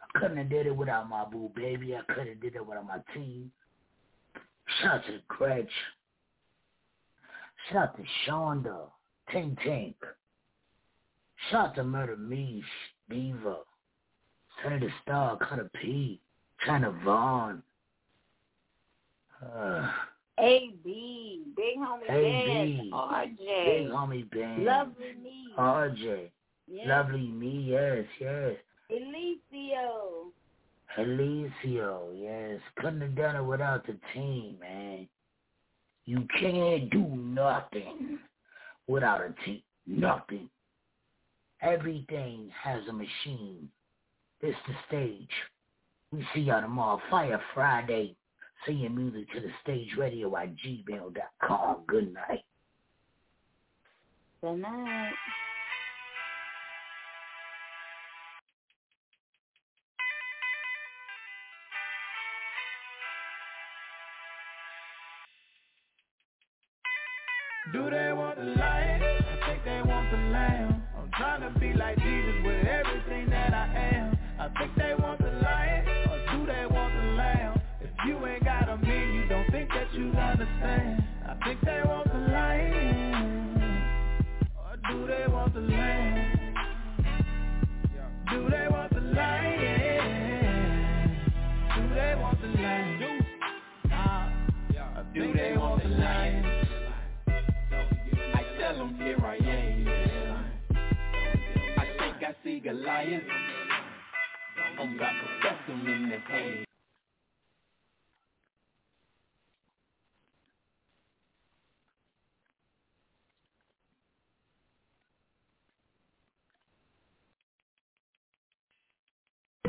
I couldn't have did it without my boo baby. I couldn't have did it without my team. Shout out to Gretch. Shout out to Shonda. Tink Tink. Shout out to Murder Meesh. Diva. Senator Star. Cutter P. China Vaughn. Uh, AB, Big Homie AB. Ben, RJ, Big Homie Ben. Lovely Me, RJ. yes. Lovely me, yes, yes. Elicio, Alicio, yes. Couldn't have done it without the team, man. You can't do nothing without a team. Nothing. Everything has a machine. It's the stage. We see y'all tomorrow. Fire Friday. Send your music to the stage radio at gmail.com. Good night. Good night. Do they want the light? I think they want the lamb. I'm trying to be like Jesus with everything that I am. I think they I think they want the or do they want the? Do they want the? Do they want the do they want the? I tell them here I am. I think I see Goliath. I'm about to bust him in the head.